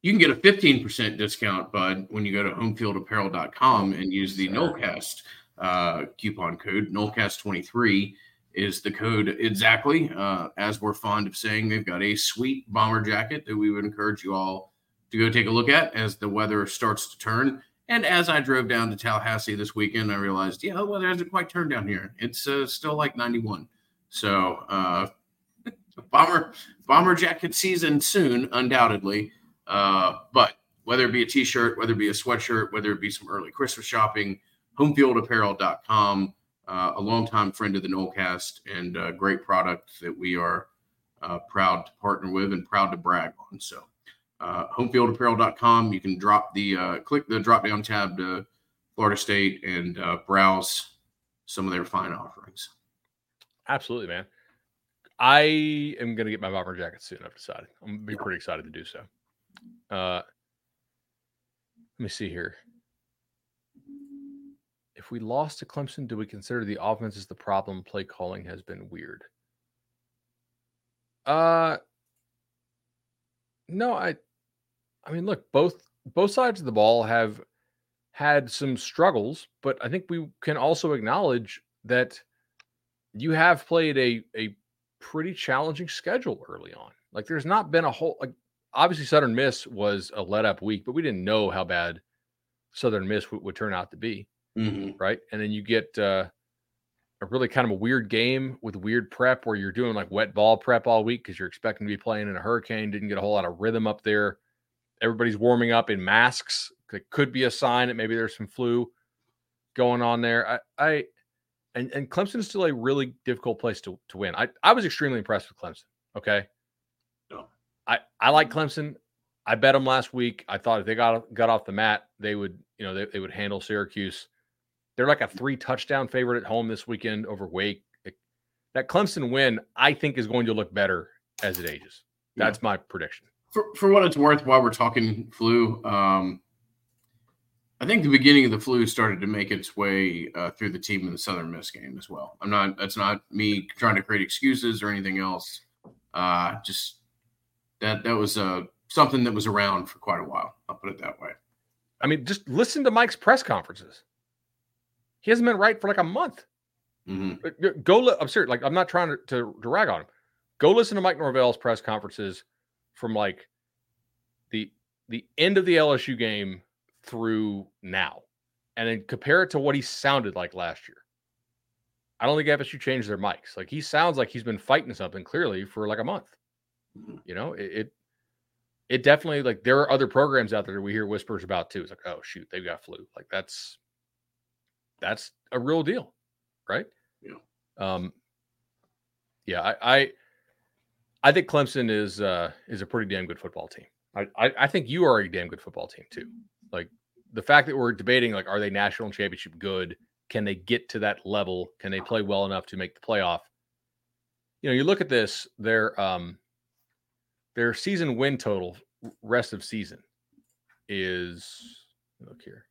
You can get a 15% discount, bud, when you go to homefieldapparel.com and use the Sir. Nolecast uh, coupon code. Nolecast23 is the code exactly. Uh, as we're fond of saying, they've got a sweet bomber jacket that we would encourage you all to go take a look at as the weather starts to turn. And as I drove down to Tallahassee this weekend, I realized, yeah, the weather hasn't quite turned down here. It's uh, still like 91. So uh, bomber bomber jacket season soon, undoubtedly. Uh, but whether it be a t-shirt, whether it be a sweatshirt, whether it be some early Christmas shopping, homefieldapparel.com, uh, a longtime friend of the Nolecast and a great product that we are uh, proud to partner with and proud to brag on. So uh, homefieldapparel.com, you can drop the uh, click the drop down tab to Florida State and uh, browse some of their fine offerings. Absolutely, man. I am going to get my bomber jacket soon. I've decided. I'm going to be pretty excited to do so. Uh, let me see here. If we lost to Clemson, do we consider the offense is the problem? Play calling has been weird. Uh, no, I, I mean, look, both both sides of the ball have had some struggles, but I think we can also acknowledge that you have played a a pretty challenging schedule early on. Like there's not been a whole like obviously Southern Miss was a let up week, but we didn't know how bad Southern Miss would, would turn out to be. Mm-hmm. Right. And then you get uh, a really kind of a weird game with weird prep where you're doing like wet ball prep all week because you're expecting to be playing in a hurricane, didn't get a whole lot of rhythm up there. Everybody's warming up in masks. It could be a sign that maybe there's some flu going on there. I, I and, and Clemson is still a really difficult place to, to win. I, I was extremely impressed with Clemson. Okay. No. I, I like Clemson. I bet them last week. I thought if they got got off the mat, they would, you know, they, they would handle Syracuse. They're like a three touchdown favorite at home this weekend over Wake. That Clemson win, I think, is going to look better as it ages. That's yeah. my prediction. For, for what it's worth, while we're talking flu, um, I think the beginning of the flu started to make its way uh, through the team in the Southern Miss game as well. I'm not. That's not me trying to create excuses or anything else. Uh, just that that was uh, something that was around for quite a while. I'll put it that way. I mean, just listen to Mike's press conferences. He hasn't been right for like a month. Mm-hmm. Go. I'm serious. Like I'm not trying to, to, to rag on him. Go listen to Mike Norvell's press conferences from like the the end of the LSU game through now and then compare it to what he sounded like last year. I don't think FSU changed their mics. Like he sounds like he's been fighting something clearly for like a month. Mm-hmm. You know, it, it, it definitely like there are other programs out there we hear whispers about too. It's like, oh shoot, they've got flu. Like that's that's a real deal, right? Yeah. Um. Yeah, I, I I think Clemson is uh is a pretty damn good football team. I, I, I think you are a damn good football team too. Like the fact that we're debating like are they national championship good? Can they get to that level? Can they play well enough to make the playoff? You know, you look at this, their um their season win total rest of season is look here.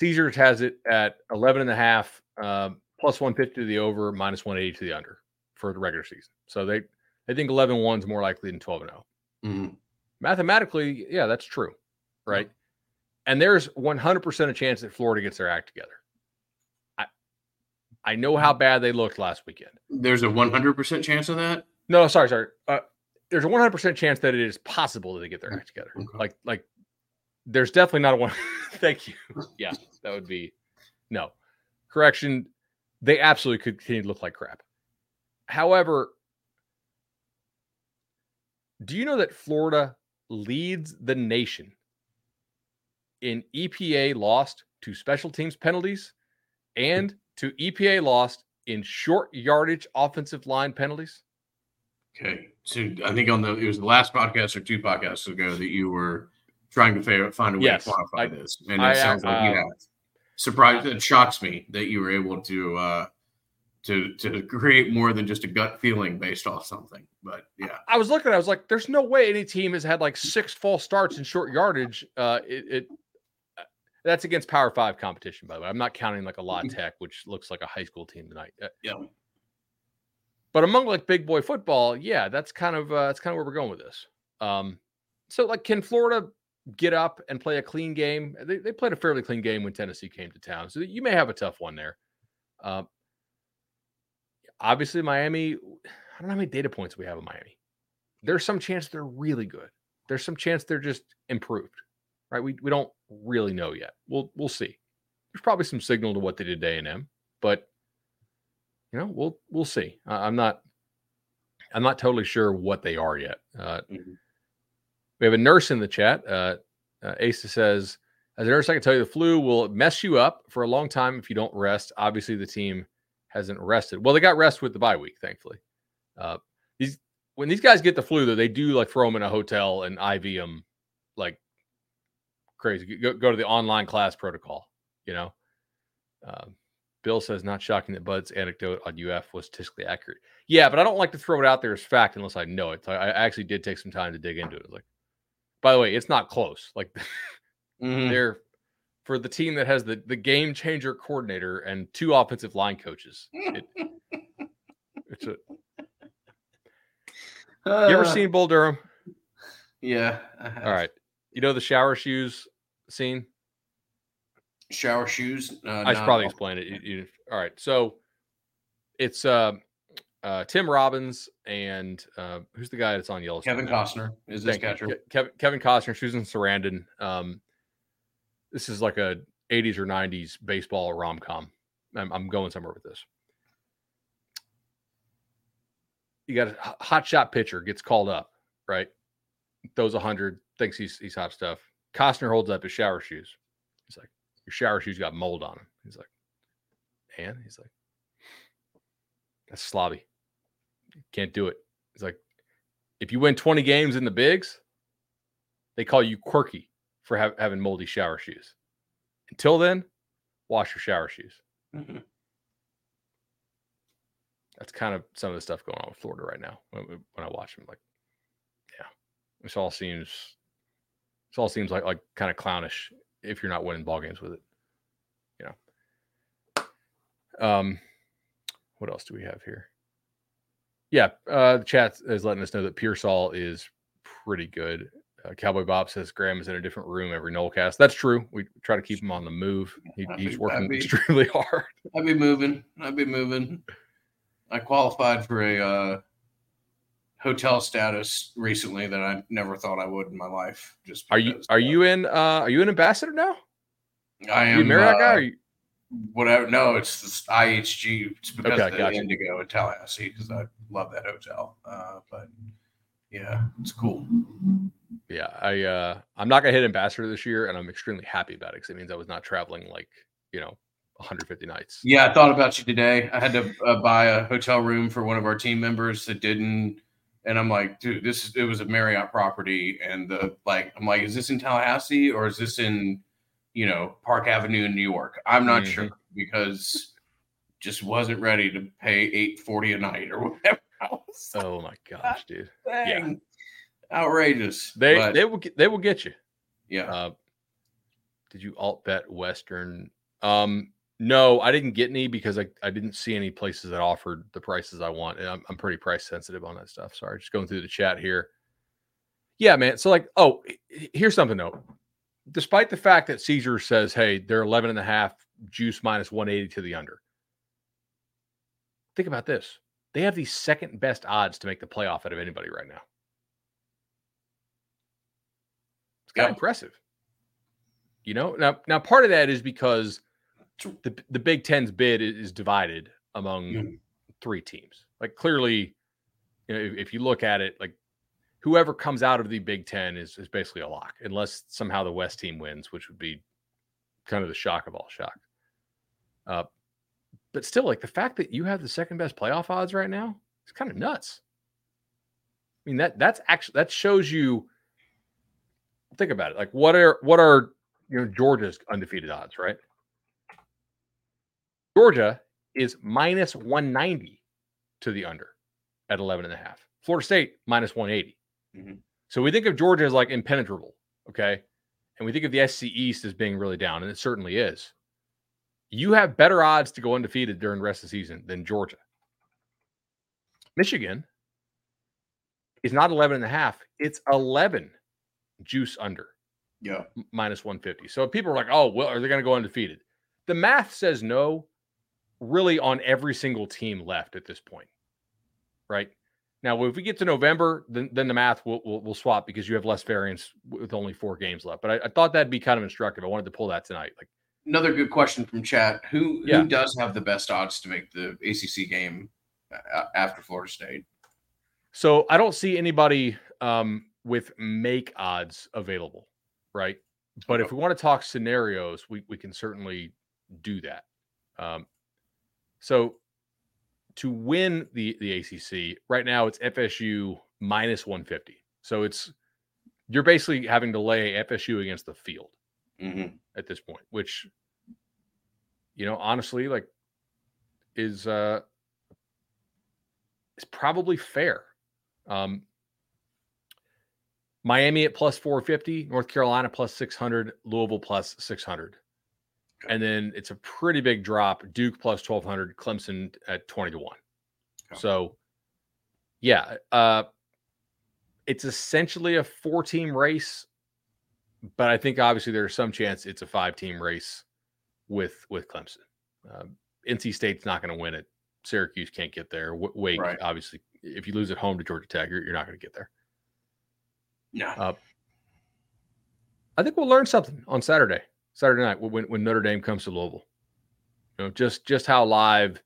Caesars has it at 11 and a half, uh, plus 150 to the over, minus 180 to the under for the regular season. So they, they think 11 1 is more likely than 12 and 0. Mm-hmm mathematically, yeah, that's true. Right. And there's 100% a chance that Florida gets their act together. I, I know how bad they looked last weekend. There's a 100% chance of that? No, sorry, sorry. Uh, there's a 100% chance that it is possible that they get their act together. Okay. Like, like, there's definitely not a one. Thank you. Yeah, that would be no correction. They absolutely could continue to look like crap. However, do you know that Florida leads the nation in EPA lost to special teams penalties and to EPA lost in short yardage offensive line penalties. Okay. So I think on the it was the last podcast or two podcasts ago that you were trying to find a way yes, to quantify I, this. And it I, sounds like uh, you have. Surprised it shocks me that you were able to uh to to create more than just a gut feeling based off something. But yeah, I was looking. I was like, "There's no way any team has had like six false starts in short yardage." Uh, it, it uh, that's against Power Five competition, by the way. I'm not counting like a La Tech, which looks like a high school team tonight. Uh, yeah. But among like big boy football, yeah, that's kind of uh, that's kind of where we're going with this. Um, so like, can Florida get up and play a clean game? They, they played a fairly clean game when Tennessee came to town, so you may have a tough one there. Uh, obviously Miami, I don't know how many data points we have in Miami. There's some chance they're really good. There's some chance they're just improved. Right? We we don't really know yet. We'll we'll see. There's probably some signal to what they did to A&M, but you know, we'll we'll see. I'm not I'm not totally sure what they are yet. Uh, mm-hmm. We have a nurse in the chat. Uh, uh, Asa says, as a nurse, I can tell you the flu will mess you up for a long time if you don't rest. Obviously, the team hasn't rested. Well, they got rest with the bye week, thankfully. Uh, these when these guys get the flu, though, they do like throw them in a hotel and IV them like crazy. Go, go to the online class protocol, you know. Um, Bill says, not shocking that Bud's anecdote on UF was statistically accurate. Yeah, but I don't like to throw it out there as fact unless I know it. I, I actually did take some time to dig into it. Like, by the way, it's not close. Like, mm-hmm. they're for the team that has the the game changer coordinator and two offensive line coaches. It, it's a. Uh, you ever seen Bull Durham? Yeah. All right. You know the shower shoes scene? Shower shoes. Uh, I should probably explain it. You, you, all right. So it's uh, uh, Tim Robbins and uh, who's the guy that's on Yellowstone? Kevin Costner is this catcher. Kevin, Kevin Costner, Susan Sarandon. Um, this is like a 80s or 90s baseball rom com. I'm, I'm going somewhere with this. You got a hot shot pitcher gets called up, right? Throws hundred, thinks he's he's hot stuff. Costner holds up his shower shoes. He's like, "Your shower shoes got mold on them." He's like, "And?" He's like, "That's slobby. can't do it." He's like, "If you win 20 games in the bigs, they call you quirky for ha- having moldy shower shoes. Until then, wash your shower shoes." Mm-hmm. That's kind of some of the stuff going on with Florida right now. When, when I watch them, like, yeah, this all seems this all seems like like kind of clownish if you're not winning ball games with it. You know. Um, what else do we have here? Yeah, uh, the chat is letting us know that Pearsall is pretty good. Uh, Cowboy Bob says Ingram is in a different room every Nolecast. That's true. We try to keep him on the move. He, he's working be, extremely hard. I'd be moving. I'd be moving. I qualified for a uh, hotel status recently that I never thought I would in my life. Just are you are uh, you in uh are you an ambassador now? I am. Are you Marriott uh, guy? You... Whatever. No, it's this IHG. It's because okay, of the gotcha. Indigo in Tallahassee because I love that hotel. Uh, but yeah, it's cool. Yeah, I uh I'm not gonna hit ambassador this year, and I'm extremely happy about it because it means I was not traveling like you know 150 nights. Yeah, I thought about you today. I had to uh, buy a hotel room for one of our team members that didn't and I'm like, dude, this is it was a Marriott property, and the like, I'm like, is this in Tallahassee or is this in, you know, Park Avenue in New York? I'm not mm-hmm. sure because just wasn't ready to pay eight forty a night or whatever. Oh my gosh, dude! Dang. Yeah, outrageous. They but, they will get, they will get you. Yeah. Uh, did you alt bet Western? Um, no, I didn't get any because I, I didn't see any places that offered the prices I want. And I'm, I'm pretty price sensitive on that stuff. Sorry, just going through the chat here. Yeah, man. So, like, oh, here's something though. Despite the fact that Caesar says, hey, they're 11 and a half, juice minus 180 to the under. Think about this. They have the second best odds to make the playoff out of anybody right now. It's kind of impressive. You know, now now part of that is because the the Big Ten's bid is divided among mm-hmm. three teams. Like clearly, you know, if, if, you look at it, like whoever comes out of the Big Ten is is basically a lock, unless somehow the West team wins, which would be kind of the shock of all shock. Uh, but still, like the fact that you have the second best playoff odds right now, it's kind of nuts. I mean that that's actually that shows you. Think about it. Like what are what are you know Georgia's undefeated odds, right? Georgia is minus 190 to the under at 11 and a half. Florida State minus 180. Mm-hmm. So we think of Georgia as like impenetrable, okay? And we think of the SEC East as being really down, and it certainly is. You have better odds to go undefeated during the rest of the season than Georgia. Michigan is not 11 and a half, it's 11 juice under. Yeah. Minus 150. So people are like, oh, well, are they going to go undefeated? The math says no, really on every single team left at this point, right? Now, if we get to November, then, then the math will, will, will swap because you have less variance with only four games left. But I, I, thought that'd be kind of instructive. I wanted to pull that tonight. Like another good question from chat. Who Yeah. who does have the best odds to make the ACC game uh, after Florida State? So I don't see anybody um, with make odds available, right? But if we want to talk scenarios, we, we can certainly do that. Um, so to win the the ACC right now, it's FSU minus 150. So it's you're basically having to lay FSU against the field Mm-hmm. at this point, which you know honestly like is uh is probably fair. Um Miami at plus 450, North Carolina plus 600, Louisville plus 600. Okay. And then it's a pretty big drop. Duke plus 1200, Clemson at 20 to 1. Okay. So, yeah, uh, it's essentially a four team race, but I think obviously there's some chance it's a five team race with with Clemson. Um, NC State's not going to win it. Syracuse can't get there. W- Wake, Right. obviously, if you lose at home to Georgia Tech, you're, you're not going to get there. No. I think we'll learn something on Saturday, Saturday night when when Notre Dame comes to Louisville. You know, just just how live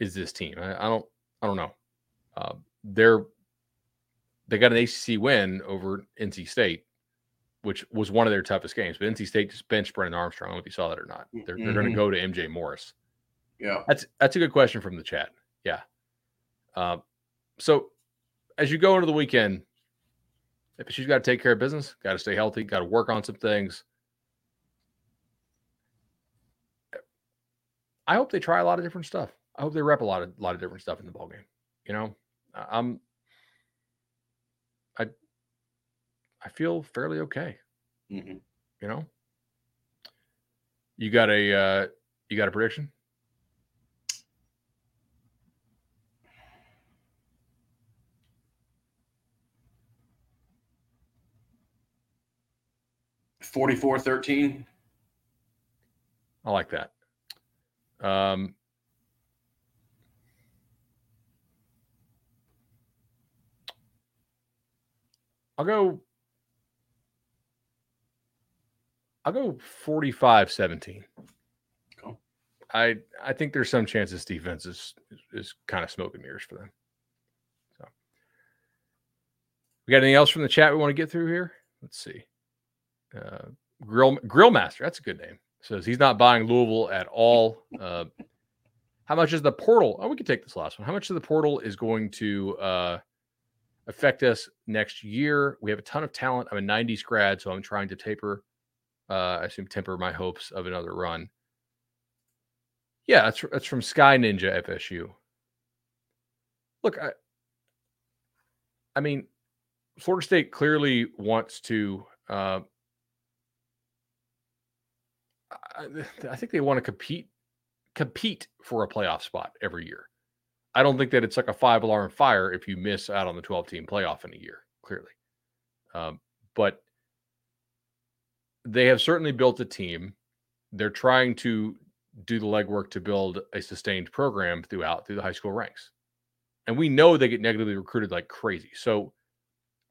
is this team? I, I don't I don't know. Uh, they're they got an ACC win over NC State, which was one of their toughest games. But NC State just benched Brennan Armstrong. I don't know if you saw that or not. They're, they're going to go to MJ Morris. Yeah. That's that's a good question from the chat. Yeah. Uh, so as you go into the weekend, if she's got to take care of business, got to stay healthy, got to work on some things. I hope they try a lot of different stuff. I hope they rep a lot of lot of different stuff in the ball game. You know, I'm I I feel fairly okay. Mhm. You know, you got a uh, you got a prediction? Forty-four thirteen. I like that. Um, I'll go. I'll go 45 17. Cool. I I think there's some chance this defense is is, is kind of smoke and mirrors for them. So we got anything else from the chat we want to get through here? Let's see. Uh, Grill Grill Master, that's a good name. Says he's not buying Louisville at all. Uh, how much is the portal? Oh, we can take this last one. How much of the portal is going to uh, affect us next year? We have a ton of talent. I'm a 90s grad, so I'm trying to taper, uh, I assume temper my hopes of another run. Yeah, that's that's from Sky Ninja FSU. Look, I, I mean, Florida State clearly wants to. Uh, I, I think they want to compete compete for a playoff spot every year. I don't think that it's like a five alarm fire if you miss out on the 12 team playoff in a year, clearly. Um, but they have certainly built a team. They're trying to do the legwork to build a sustained program throughout through the high school ranks. And we know they get negatively recruited like crazy. So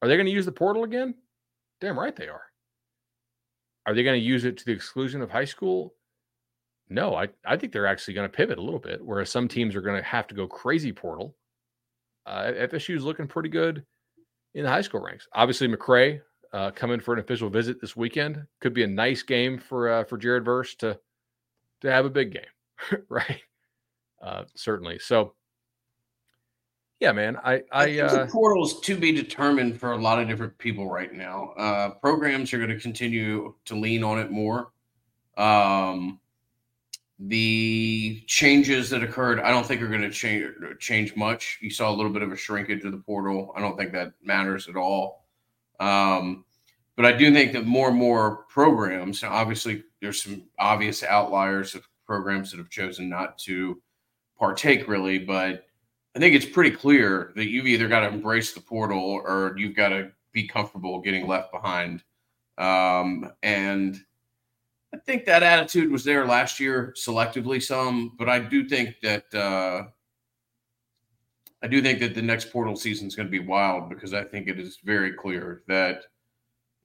are they going to use the portal again? Damn right they are. Are they going to use it to the exclusion of high school? No, I, I think they're actually going to pivot a little bit, whereas some teams are going to have to go crazy portal. Uh, FSU is looking pretty good in the high school ranks. Obviously, McCray uh, coming for an official visit this weekend could be a nice game for uh, for Jared Verse to to have a big game, right? Uh, certainly. So, yeah, man, I I uh, the portal's to be determined for a lot of different people right now. Uh, programs are going to continue to lean on it more. Um, the changes that occurred, I don't think are going to change change much. You saw a little bit of a shrinkage of the portal. I don't think that matters at all. Um, but I do think that more and more programs, now obviously, there's some obvious outliers of programs that have chosen not to partake really, but I think it's pretty clear that you've either got to embrace the portal or you've got to be comfortable getting left behind. Um, and I think that attitude was there last year, selectively some, but I do think that uh, I do think that the next portal season is going to be wild because I think it is very clear that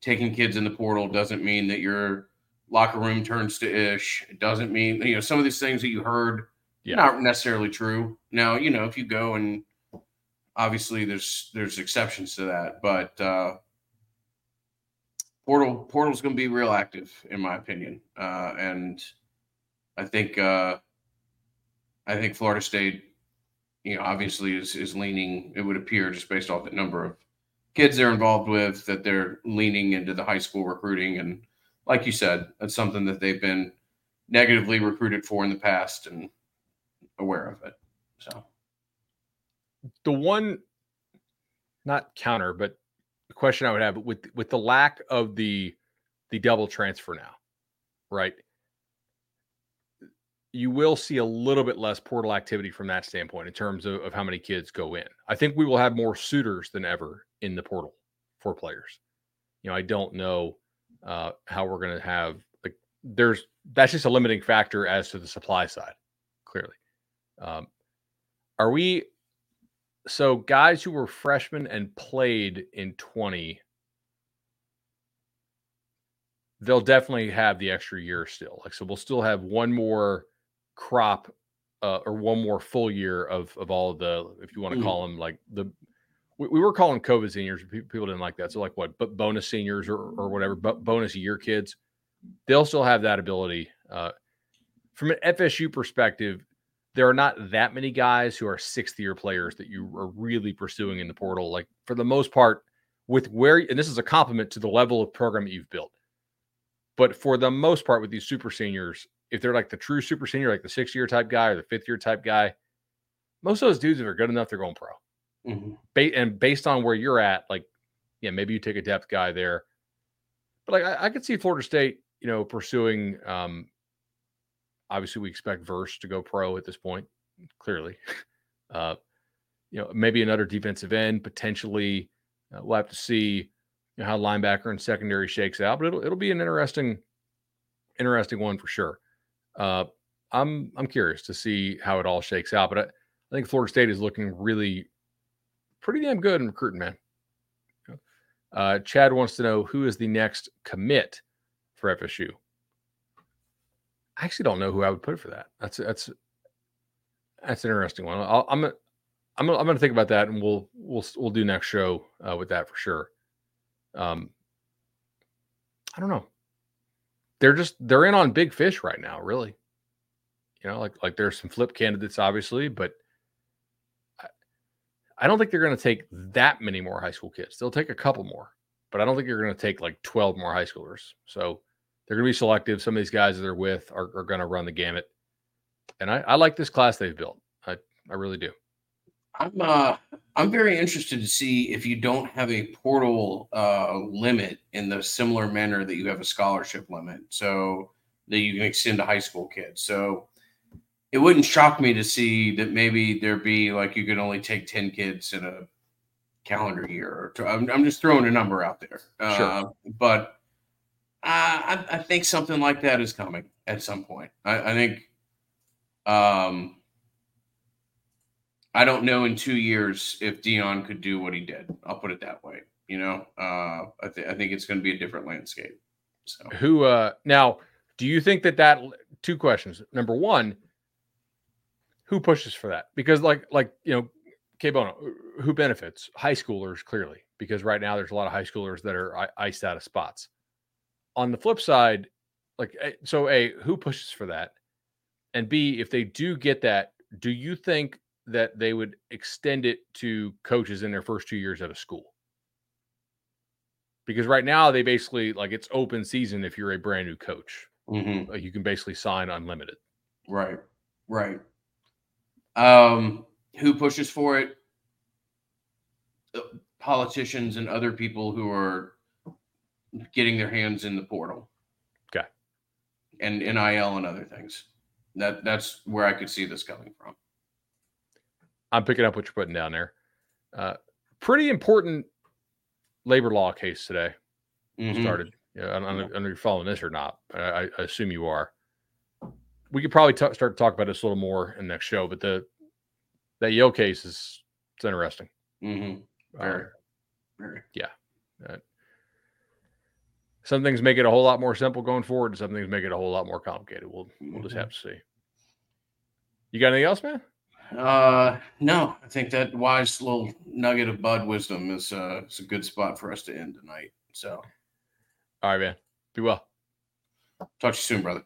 taking kids in the portal doesn't mean that you're locker room turns to ish. It doesn't mean you know some of these things that you heard Yeah. not necessarily true. Now, you know, if you go and obviously there's there's exceptions to that, but uh portal portal's going to be real active in my opinion. Uh and I think uh I think Florida State you know obviously is is leaning it would appear just based off the number of kids they're involved with that they're leaning into the high school recruiting and like you said that's something that they've been negatively recruited for in the past and aware of it so. The one not counter but the question i would have with with the lack of the the double transfer now right? You will see a little bit less portal activity from that standpoint in terms of, of how many kids go in. I think we will have more suitors than ever in the portal for players. You know i don't know uh, how we're going to have like there's that's just a limiting factor as to the supply side clearly um, are we so guys who were freshmen and played in 20 they'll definitely have the extra year still like so we'll still have one more crop uh, or one more full year of of all of the if you want to Mhm. call them like the we, we were calling covid seniors pe- people didn't like that so like what but bonus seniors or, or whatever but bonus year kids they'll still have that ability uh, from an fsu perspective there are not that many guys who are sixth year players that you are really pursuing in the portal. Like for the most part, with where, and this is a compliment to the level of program that you've built. But for the most part, with these super seniors, if they're like the true super senior, like the sixth year type guy or the fifth year type guy, most of those dudes, if they're good enough, they're going pro. mhm. Ba- and based on where you're at, like, yeah, maybe you take a depth guy there. But like, I, I could see Florida State, you know, pursuing. um Obviously, we expect Verse to go pro at this point. Clearly, uh, you know, maybe another defensive end potentially. Uh, we'll have to see you know, how linebacker and secondary shakes out, but it'll it'll be an interesting, interesting one for sure. Uh, I'm I'm curious to see how it all shakes out, but I, I think Florida State is looking really pretty damn good in recruiting, man. Uh, Chad wants to know who is the next commit for FSU. I actually don't know who I would put for that. That's that's that's an interesting one. I'll, I'm gonna- I'm gonna, I'm going to think about that, and we'll we'll we'll do next show uh, with that for sure. Um, I don't know. They're just they're in on big fish right now, really. You know, like like there's some flip candidates, obviously, but I, I don't think they're going to take that many more high school kids. They'll take a couple more, but I don't think you're going to take like 12 more high schoolers. So they're going to be selective. Some of these guys that they're with are, are going to run the gamut. And I, I like this class they've built. I, I really do. i'm uh i'm very interested to see if you don't have a portal uh limit in the similar manner that you have a scholarship limit so that you can extend to high school kids so it wouldn't shock me to see that maybe there be like you could only take 10 kids in a calendar year or two. I'm, I'm just throwing a number out there. Uh, Sure. But I, I, think something like that is coming at some point. I, I think um, I don't know in two years if Deion could do what he did. I'll put it that way. You know, uh, I, th- I think it's going to be a different landscape. So Who uh now do you think that that two questions. Number one, who pushes for that? Because like like you know, cui bono, who benefits? High schoolers, clearly, because right now there's a lot of high schoolers that are iced out of spots. On the flip side, like eh, so A, who pushes for that? And B, if they do get that, do you think that they would extend it to coaches in their first two years out of school? Because right now they basically like it's open season if you're a brand new coach. mhm. Like you can basically sign unlimited. Right. Right. Um, who pushes for it? Uh, Politicians and other people who are getting their hands in the portal. Okay. And NIL and other things. That that's where I could see this coming from. I'm picking up what you're putting down there. Uh, pretty important labor law case today Mhm. started. Yeah, I don't know I don't know if you're following this or not. but I, I assume you are. We could probably t- start to talk about this a little more in the next show, but the that Yale case is it's interesting. Mhm. Um, Very. Very. Some things make it a whole lot more simple going forward, and some things make it a whole lot more complicated. We'll we'll just Mhm. have to see. You got anything else, man? Uh, no, I think that wise little nugget of Bud wisdom is uh is a good spot for us to end tonight. So All right, man. Be well. talk to you soon, brother.